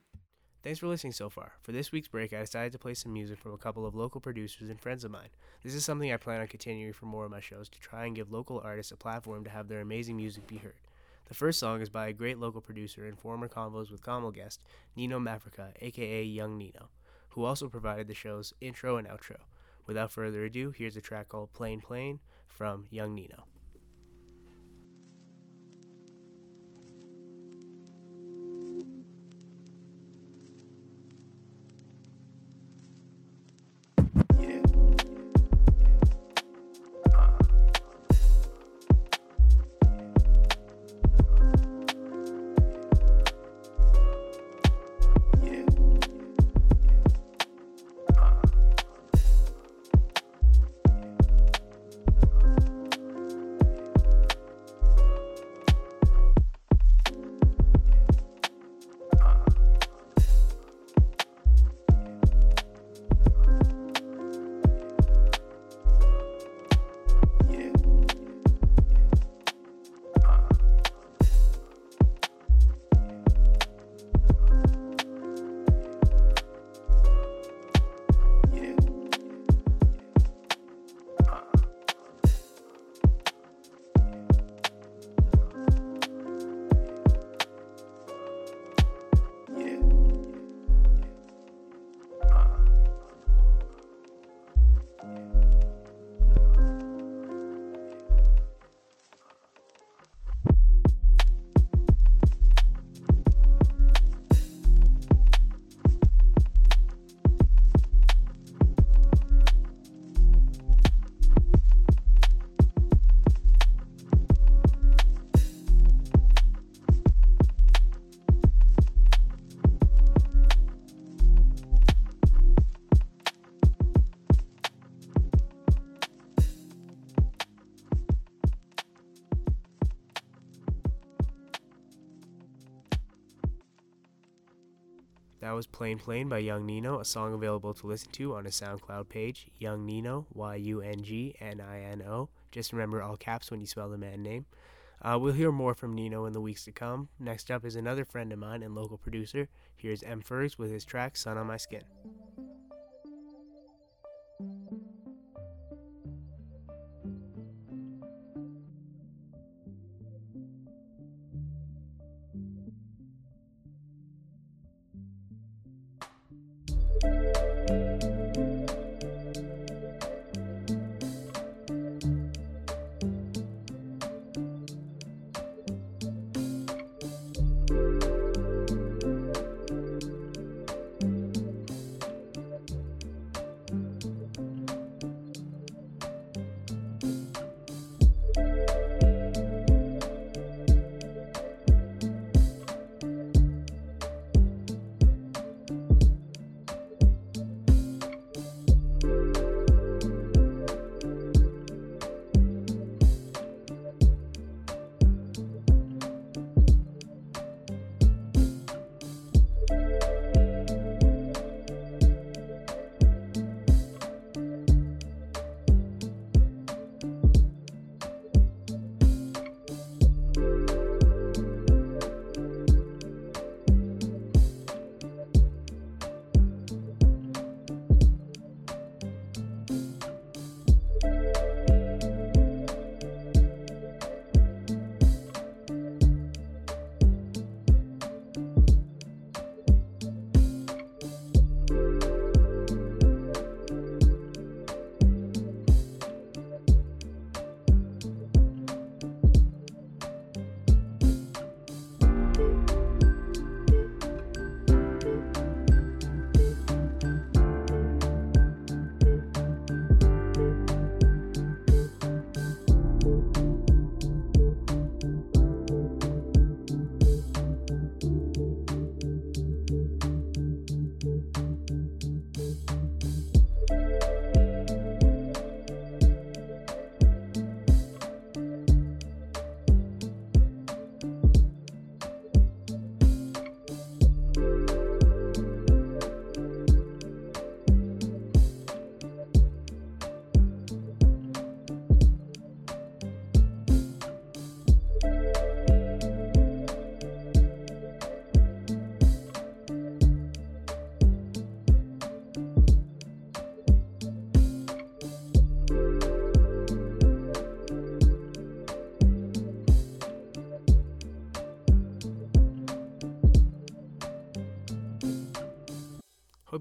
Thanks for listening so far. For this week's break, I decided to play some music from a couple of local producers and friends of mine. This is something I plan on continuing for more of my shows to try and give local artists a platform to have their amazing music be heard. The first song is by a great local producer and former Convos with Convo guest, Nino Mafrica, aka Young Nino, who also provided the show's intro and outro. Without further ado, here's a track called Plain Plain from Young Nino. That was Plain Plain by Young Nino, a song available to listen to on his SoundCloud page, Young Nino, Y U N G N I N O. Just remember all caps when you spell the man name. Uh, we'll hear more from Nino in the weeks to come. Next up is another friend of mine and local producer. Here's M. Fergs with his track Sun on My Skin.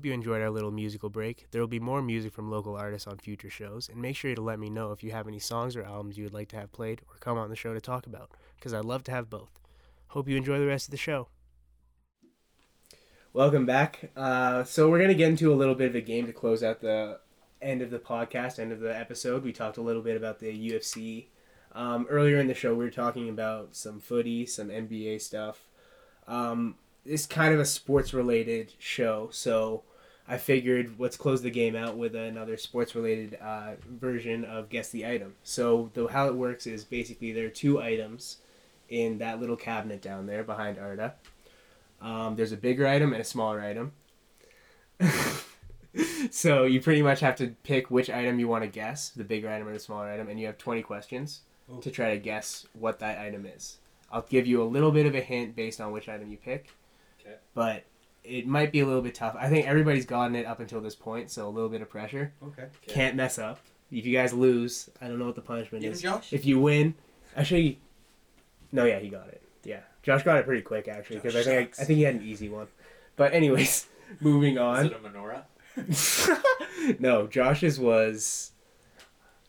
Hope you enjoyed our little musical break. There will be more music from local artists on future shows, and make sure to let me know if you have any songs or albums you would like to have played or come on the show to talk about, because I'd love to have both. Hope you enjoy the rest of the show. Welcome back. Uh, so, we're going to get into a little bit of a game to close out the end of the podcast, end of the episode. We talked a little bit about the UFC. Um, earlier in the show, we were talking about some footy, some NBA stuff. Um, it's kind of a sports related show, so I figured let's close the game out with another sports related uh, version of guess the item. So the how it works is basically there are two items in that little cabinet down there behind Arda. Um, there's a bigger item and a smaller item. so you pretty much have to pick which item you want to guess, the bigger item or the smaller item, and you have 20 questions to try to guess what that item is. I'll give you a little bit of a hint based on which item you pick. Okay. But it might be a little bit tough. I think everybody's gotten it up until this point, so a little bit of pressure. Okay. Okay. Can't mess up. If you guys lose, I don't know what the punishment Even is. Josh? If you win, actually, no, yeah, he got it. Yeah, Josh got it pretty quick actually because I think sucks. I, think he had an easy one. But anyways, moving on. Is on. it a menorah? no, Josh's was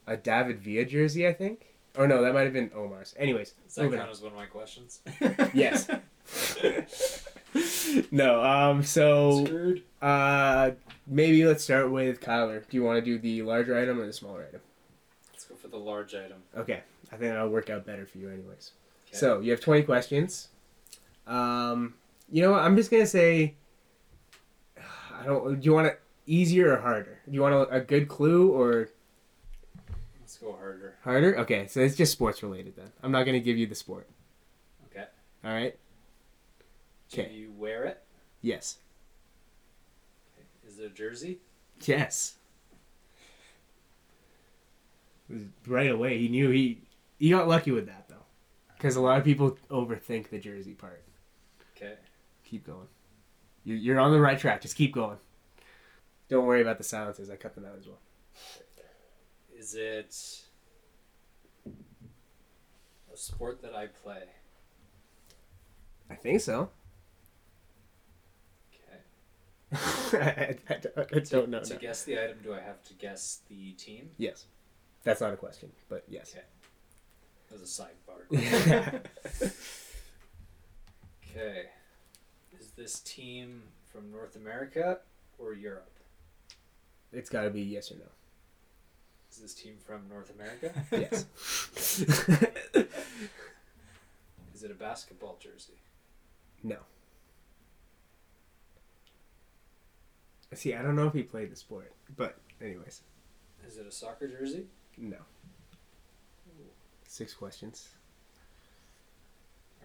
a David Villa jersey, I think. Or no, that might have been Omar's. Anyways, Does that moving count on. as one of my questions? Yes. no, um, so Screwed. uh, maybe let's start with Kyler. Do you want to do the larger item or the smaller item? Let's go for the large item. Okay, I think that'll work out better for you, anyways. Okay. So you have twenty questions. Um, you know what? I'm just gonna say. I don't. Do you want it easier or harder? Do you want a, a good clue or Let's go harder. harder? Okay, so it's just sports related then. I'm not gonna give you the sport. Okay. All right. Do Okay. you wear it? Yes. Is it a jersey? Yes. Right away, he knew he he got lucky with that though, because a lot of people overthink the jersey part. Okay. Keep going. You're you're on the right track. Just keep going. Don't worry about the silences. I cut them out as well. Is it a sport that I play? I think so. I, I don't- I don't know. To no. guess the item, do I have to guess the team? Yes, that's not a question, but yes. Okay. As a sidebar. Okay. Is this team from North America or Europe? it's got to be yes or no. Is this team from North America? Yes. Is it a basketball jersey? no. See, I don't know if he played the sport, but anyways, Is it a soccer jersey? no. Six questions.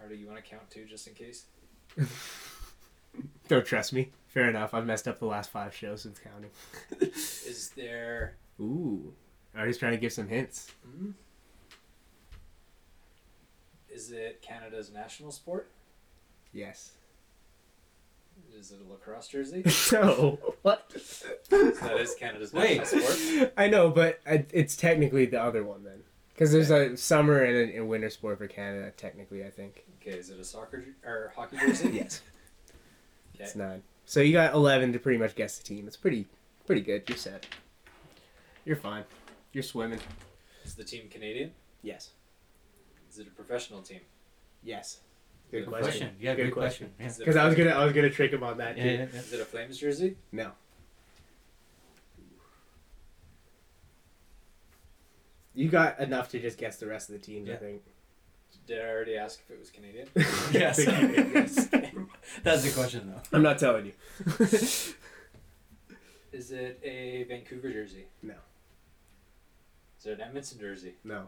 Or do you want to count two just in case? Don't trust me. Fair enough. I've messed up the last five shows since counting. Is there. Ooh. Already trying to give some hints. Hmm? Is it Canada's national sport? Yes. Is it a lacrosse jersey? no. What? that is Canada's Wait. national sport. I know, but I- it's technically the other one then. Because there's a summer and a, a winter sport for Canada, technically, I think. Okay, is it a soccer jer- or hockey jersey? Yes. Okay. It's nine. So you got 11 to pretty much guess the team. It's pretty pretty good. You're set. You're fine. You're swimming. Is the team Canadian? Yes. Is it a professional team? Yes. Good Good question. question. Yeah, Good good, question. Yeah. Is it a Because I was gonna I was gonna trick him on that Yeah, too. yeah, yeah. Is it a Flames jersey? No. You got enough to just guess the rest of the teams, I think. Did I already ask if it was Canadian? Yes. yes. That's the question, though. I'm not telling you. Is it a Vancouver jersey? No. Is it an Edmonton jersey? no.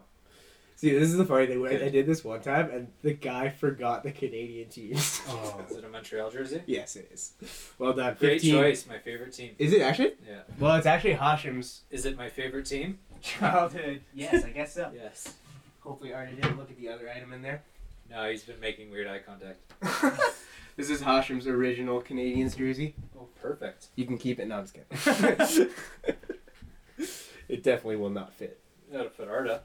See, this is the funny thing. I I did this one time, and the guy forgot the Canadian teams. Oh. Is it a Montreal jersey? yes, it is. Well done. Great 15. choice. My favorite team. Is it actually? Yeah. Well, it's actually Hashim's Is it my favorite team? childhood. Yes, I guess so. Yes. Hopefully, Artie didn't look at the other item in there. No, he's been making weird eye contact. this is Hashim's original Canadiens jersey. Oh, perfect. You can keep it. No, I'm just kidding. it definitely will not fit. That'll fit Arda.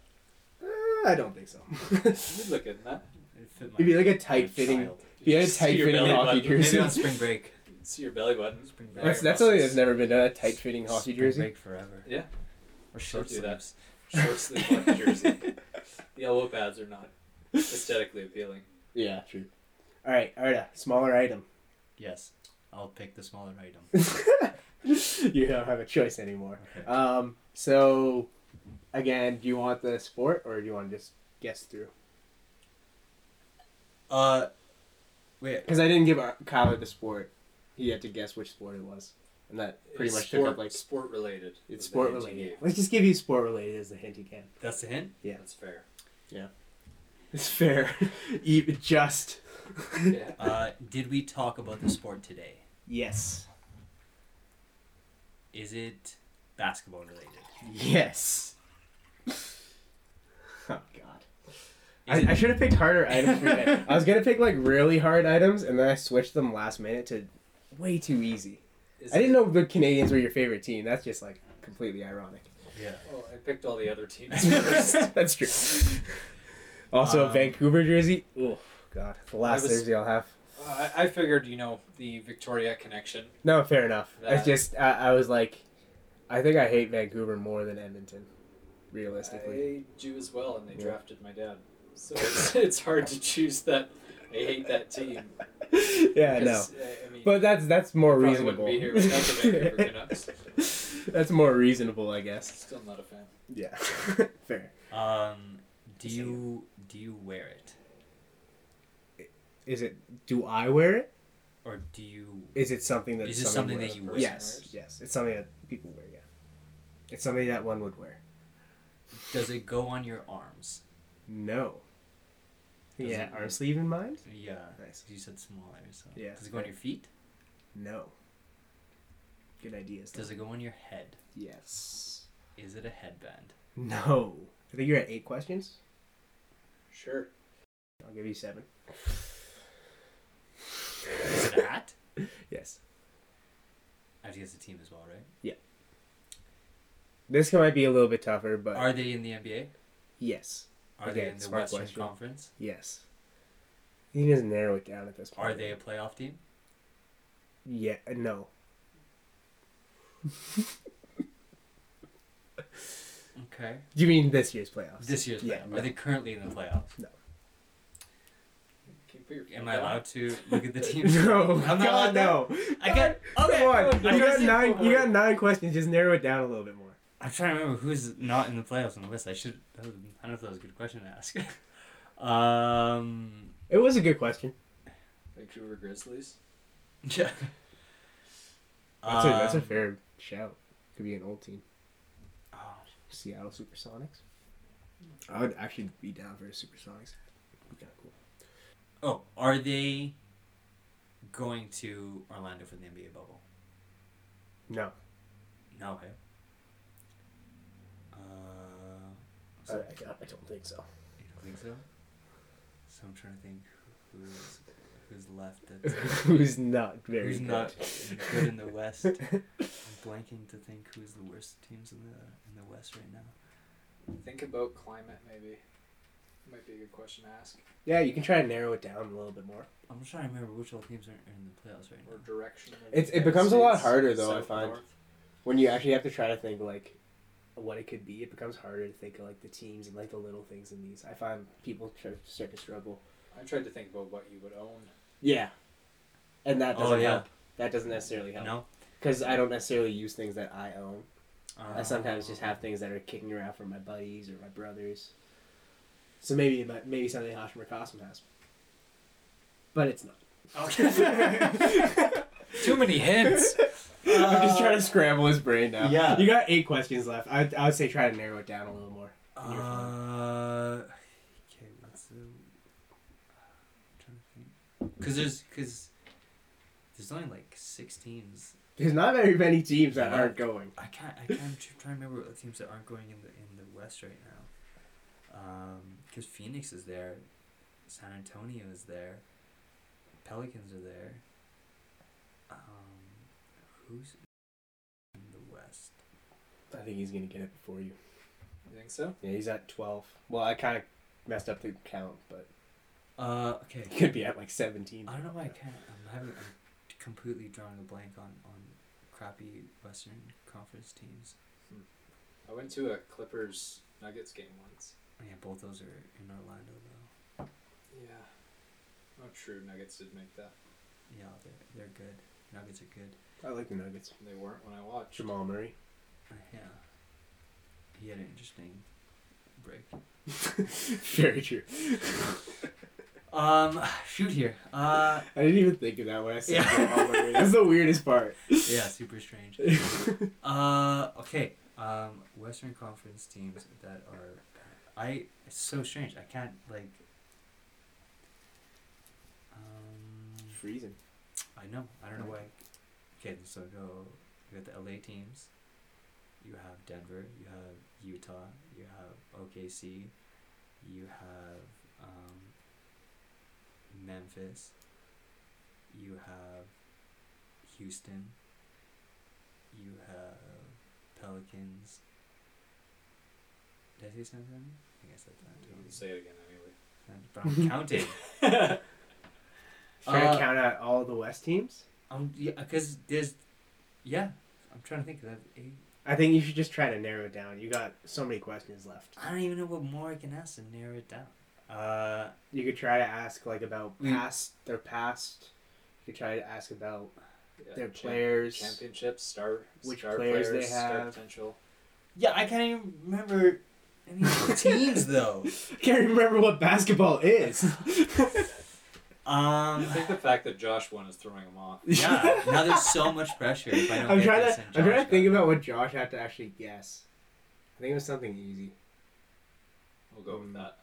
Uh, I don't think so. You'd look good in that. It fit my- It'd be like a tight fitting. child. If you a tight fitting belly hockey button. jersey. Maybe on spring break. See your belly button. Spring break. That's Iron that's something that's never been done. A tight fitting hockey Spring jersey. break forever. Yeah. Or short do that. sleeves. Short sleeve hockey jersey. The elbow pads are not aesthetically appealing. Yeah, true. All right, Arda, smaller item. Yes. I'll pick the smaller item. you don't have a choice anymore. Okay. Um, so again, do you want the sport or do you want to just guess through? Uh, wait. Because I didn't give Ar- Kyler the sport. He had to guess which sport it was, and that pretty It's much sport, took up like sport related. it's sport related. Let's just give you sport related as a hint you can. That's the hint. Yeah, that's fair. Yeah, it's fair, even just. Yeah. Uh, did we talk about the sport today? Yes. Is it basketball related? Yes. Oh God. I, I should have picked harder items. For. I was gonna pick like really hard items, and then I switched them last minute to way too easy. Is I didn't know the Canadiens were your favorite team. That's just like completely ironic. Yeah. Well, I picked all the other teams first. That's true. Also, Um, Vancouver jersey. Oh God, the last was- jersey I'll have. Uh, I, I figured, you know, the Victoria connection. No, fair enough. It's That- just I, I was like, I think I hate Vancouver more than Edmonton, realistically. I do as well, and they Yeah. drafted my dad. So it's, it's hard to choose that. I hate that team. yeah, I know. because, uh, I mean, But that's that's more reasonable. be here without the Vancouver Canucks. that's more reasonable, I guess. still not a fan. Yeah, fair. Um, do you do you wear it Is it? Do I wear it? or do you? Is it something that Is it someone something wears? that you wear? Yes, wears? yes. It's something that people wear. Yeah, it's something that one would wear. Does it go on your arms? No. Does yeah, it- arm sleeve in mind? Yeah. Nice. You said smaller, so. Yeah, Does it go on your feet? No. good ideas. Does it go on your head? Yes. Is it a headband? No. I think you're at eight questions. Sure. I'll give you seven. Is it a hat? Yes. I have to guess the team as well, right? This might be a little bit tougher, but Are they in the NBA? yes. Are Okay, they in the smart Western question. Conference? Yes. He doesn't narrow it down at this point. Are they a playoff team? Yeah. uh, No. Okay. Do you mean this year's playoffs? This year's Yeah, playoff. no. Are they currently in the playoffs? Can you put your Am I allowed to look at the team? No. I'm not God, allowed no. I get okay. Come on. I'm You got nine. You got nine questions. Just narrow it down a little bit more. I'm trying to remember who's not in the playoffs on the list. I should. I don't know if that was a good question to ask. um. It was a good question. Vancouver Grizzlies. Yeah. That's, a, that's a fair shout. Could be an old team. oh, Seattle Supersonics. I would actually be down for a Supersonics. Be kind of cool. Oh, are they going to Orlando for the NBA bubble? No. No, hey. Uh, I, so, I, I don't think so. you don't think so? So I'm trying to think who's who's left that's Who's not very who's good. not good in the West. I'm blanking to think who's the worst teams in the in the West right now. Think about climate, maybe. Might be a good question to ask. Yeah, you can try to narrow it down a little bit more. I'm just trying to remember which all teams are in the playoffs right now. Or direction. It's- it United becomes a lot harder, though, I find. north. When you actually have to try to think like what it could be, it becomes harder to think of like the teams and like the little things in these. I find people try to start to struggle. I tried to think about what you would own. Yeah, and that Oh, doesn't yeah. help. That doesn't necessarily help. No. because I don't necessarily use things that I own. Uh, I sometimes just have things that are kicking around from my buddies or my brothers. So maybe maybe something Hashim or Qasim has, but it's not. Too many hints. I'm just trying to scramble his brain now. Yeah. you got eight questions left. I I would say try to narrow it down a little more. You're fine. Uh, okay, what's the? I'm trying to think. Cause there's, cause there's only like six teams. There's not very many teams that aren't going. I can't, I can't tr- try to remember what the teams that aren't going in the in the West right now. Um, cause Phoenix is there, San Antonio is there, Pelicans are there. Um, who's in the West? I think he's gonna get it before you. You think so? Yeah, he's at twelve. Well, I kind of messed up the count, but Uh, okay. he could be at like seventeen. I don't know why I can't. I'm having. I'm completely drawing a blank on on crappy Western Conference teams. I went to a Clippers Nuggets game once. Oh, yeah, both those are in Orlando though. Yeah. Not true. Nuggets did make that. Yeah, they're they're good. Nuggets are good. I like the Nuggets. They weren't when I watched. Jamal Murray. Uh, yeah. He had an interesting break. Very true. Um, shoot here. Uh, I didn't even think of that when I said Yeah. Jamal Murray. That's the weirdest part. yeah, super strange. Uh, okay. Um, Western Conference teams that are, I. It's so strange. I can't like. Um, Freezing. I know. I don't know why. Okay, so go. You got the LA teams. You have Denver. You have Utah. You have OKC. You have um, Memphis. You have Houston. You have Pelicans. Did I say San Antonio? I think I said San You Antonio. Say it again anyway. But I'm counting. Trying Uh, to count out all the West teams. Um, yeah, because there's, yeah, I'm trying to think of that. I think you should just try to narrow it down. You got so many questions left. I don't even know what more I can ask to narrow it down. Uh, You could try to ask like about We- past their past. You could try to ask about Yeah, their cha- players. Championships, star, Which star players they star have. potential. yeah, I can't even remember any of teams though. I can't remember what basketball is. Um, I think the fact that Josh won is throwing him off. yeah, now there's so much pressure. If I don't I'm get trying this to. and I'm trying to think about what Josh had to actually guess. I think it was something easy. We'll go with Mm. that.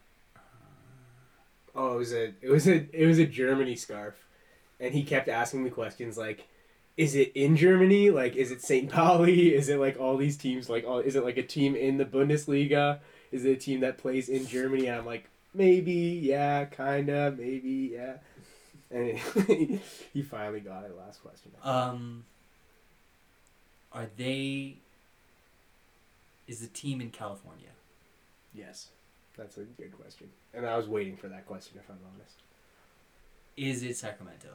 Oh, it was a. It was a. It was a Germany scarf, and he kept asking me questions like, is it in Germany? Like, is it St. Pauli? Is it like all these teams? Like, all is it like a team in the Bundesliga? Is it a team that plays in Germany? And I'm like, maybe, yeah, kinda, maybe, yeah. And he finally got it. Last question. Um, are they? Is the team in California? yes, that's a good question. And I was waiting for that question, if I'm honest. Is it Sacramento?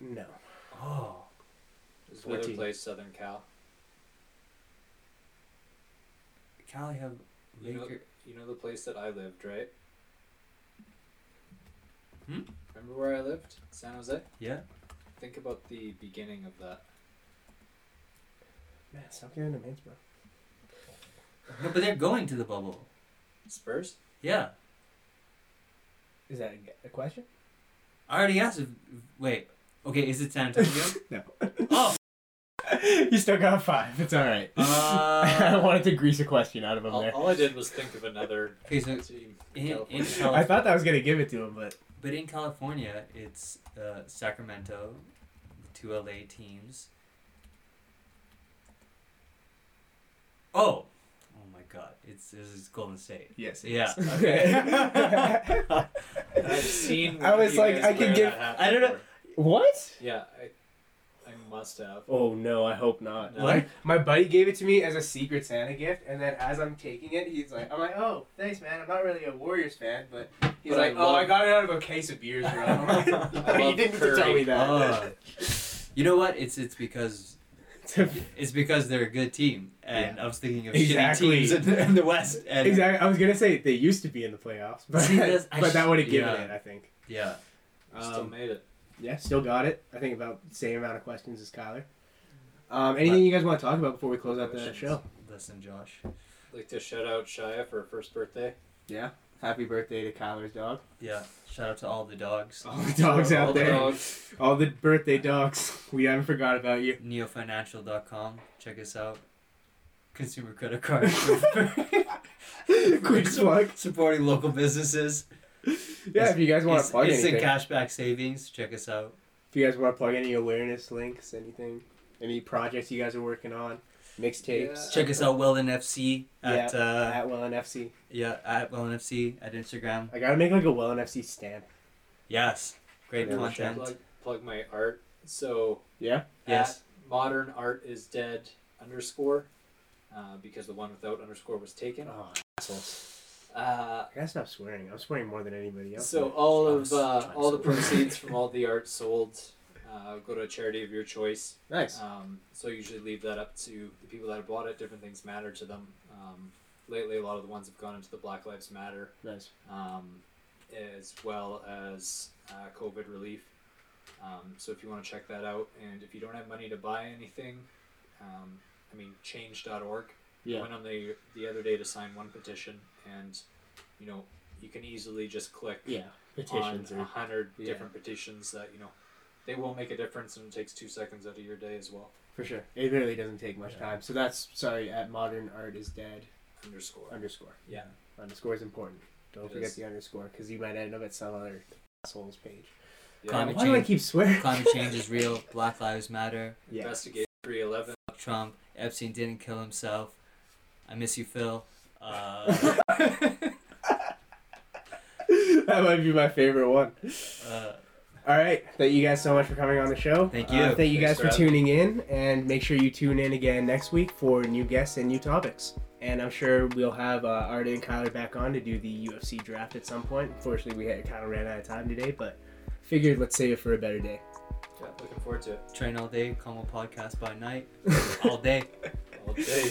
No. Oh, Does the other place Southern Cal? Cali have You know, you know the place that I lived, right? Hmm? Remember where I lived? San Jose? Yeah. Think about the beginning of that. Man, stop getting the mints, bro. No, but they're going to the bubble. Spurs? Yeah. Is that a, a question? I already asked. If, wait. Okay. Is it San Antonio? No. oh. you still got five. It's all right. I Uh, wanted to grease a question out of him All, there. all I did was think of another okay. So team. in, in I thought that I was gonna give it to him, but but in California, it's uh, Sacramento, the two LA teams. Oh. Oh my God! It's this is Golden State. yes. it Yeah. is. Okay. I've seen. I was like, I could give- I don't know- what? Yeah, I, I must have. Oh no, I hope not. No. Like my buddy gave it to me as a secret Santa gift, and then as I'm taking it, he's like, "I'm like, oh, thanks, man. I'm not really a Warriors fan, but he's But I like, oh, I got it out of a case of beers, bro." I'm like, I you love didn't tell me that. Oh. You know what? It's it's because it's because they're a good team, and I was thinking of Exactly. shitty teams in the, in the West. And exactly. I was gonna say they used to be in the playoffs, but See, that's- I but that would have given yeah. it, I think. Yeah. Still Um, made it. Yeah, still got it. I think about the same amount of questions as Kyler. Um, anything you guys want to talk about before we close out the show? Listen, Josh. I'd like to shout out Shia for her first birthday. Yeah. Happy birthday to Kyler's dog. Yeah. Shout out to all the dogs. All the dogs All out the there. dogs. All the birthday dogs. We haven't forgot about you. Neofinancial.com. Check us out. Consumer credit card. Quick plug. Supporting local businesses. Yeah, if you guys want to It's- plug Instant anything. cashback savings. Check us out. If you guys want to plug any awareness links, anything, any projects you guys are working on, mixtapes. Yeah. Check us out, Weldon FC at Yeah, uh, At Well NFC. yeah at Weldon FC at Instagram. I gotta make like a Well NFC stamp. Yes, great Yeah, content. Plug, plug my art. So Yeah. Yes. modern art is dead underscore uh, because the one without underscore was taken. Oh, assholes. Uh, I gotta stop swearing. I'm swearing more than anybody else. so all I of uh, all the proceeds from all the art sold uh, go to a charity of your choice. nice. Um, so I usually leave that up to the people that have bought it. Different things matter to them. Um, lately, a lot of the ones have gone into the Black Lives Matter, Nice. um, as well as uh, COVID relief. Um, so if you want to check that out, and if you don't have money to buy anything, um, I mean, change.org. Yeah. Went on the the other day to sign one petition, and you know you can easily just click Yeah. Petitions on a or hundred yeah. different petitions that you know they will make a difference, and it takes two seconds out of your day as well. for sure. It really doesn't take much Yeah. time. So that's sorry. At modern art is dead Underscore. underscore. Yeah. Underscore is important. Don't It forget is. the underscore because you might end up at some other asshole's page. Yeah. Climate Why do I change. keep swearing? Climate change is real. Black Lives Matter. Yeah. Investigate 311. Fuck Trump. Epstein didn't kill himself. I miss you, Phil. Uh, that might be my favorite one. uh, All right. Thank you guys so much for coming on the show. Thank Uh, you. thank you Thanks guys for, for tuning in, and make sure you tune in again next week for new guests and new topics. And I'm sure we'll have uh, Artie and Kyler back on to do the UFC draft at some point. Unfortunately, we had, kind of ran out of time today, but figured let's save it for a better day. Yeah, looking forward to it. train all day, Como podcast by night, all day. All day.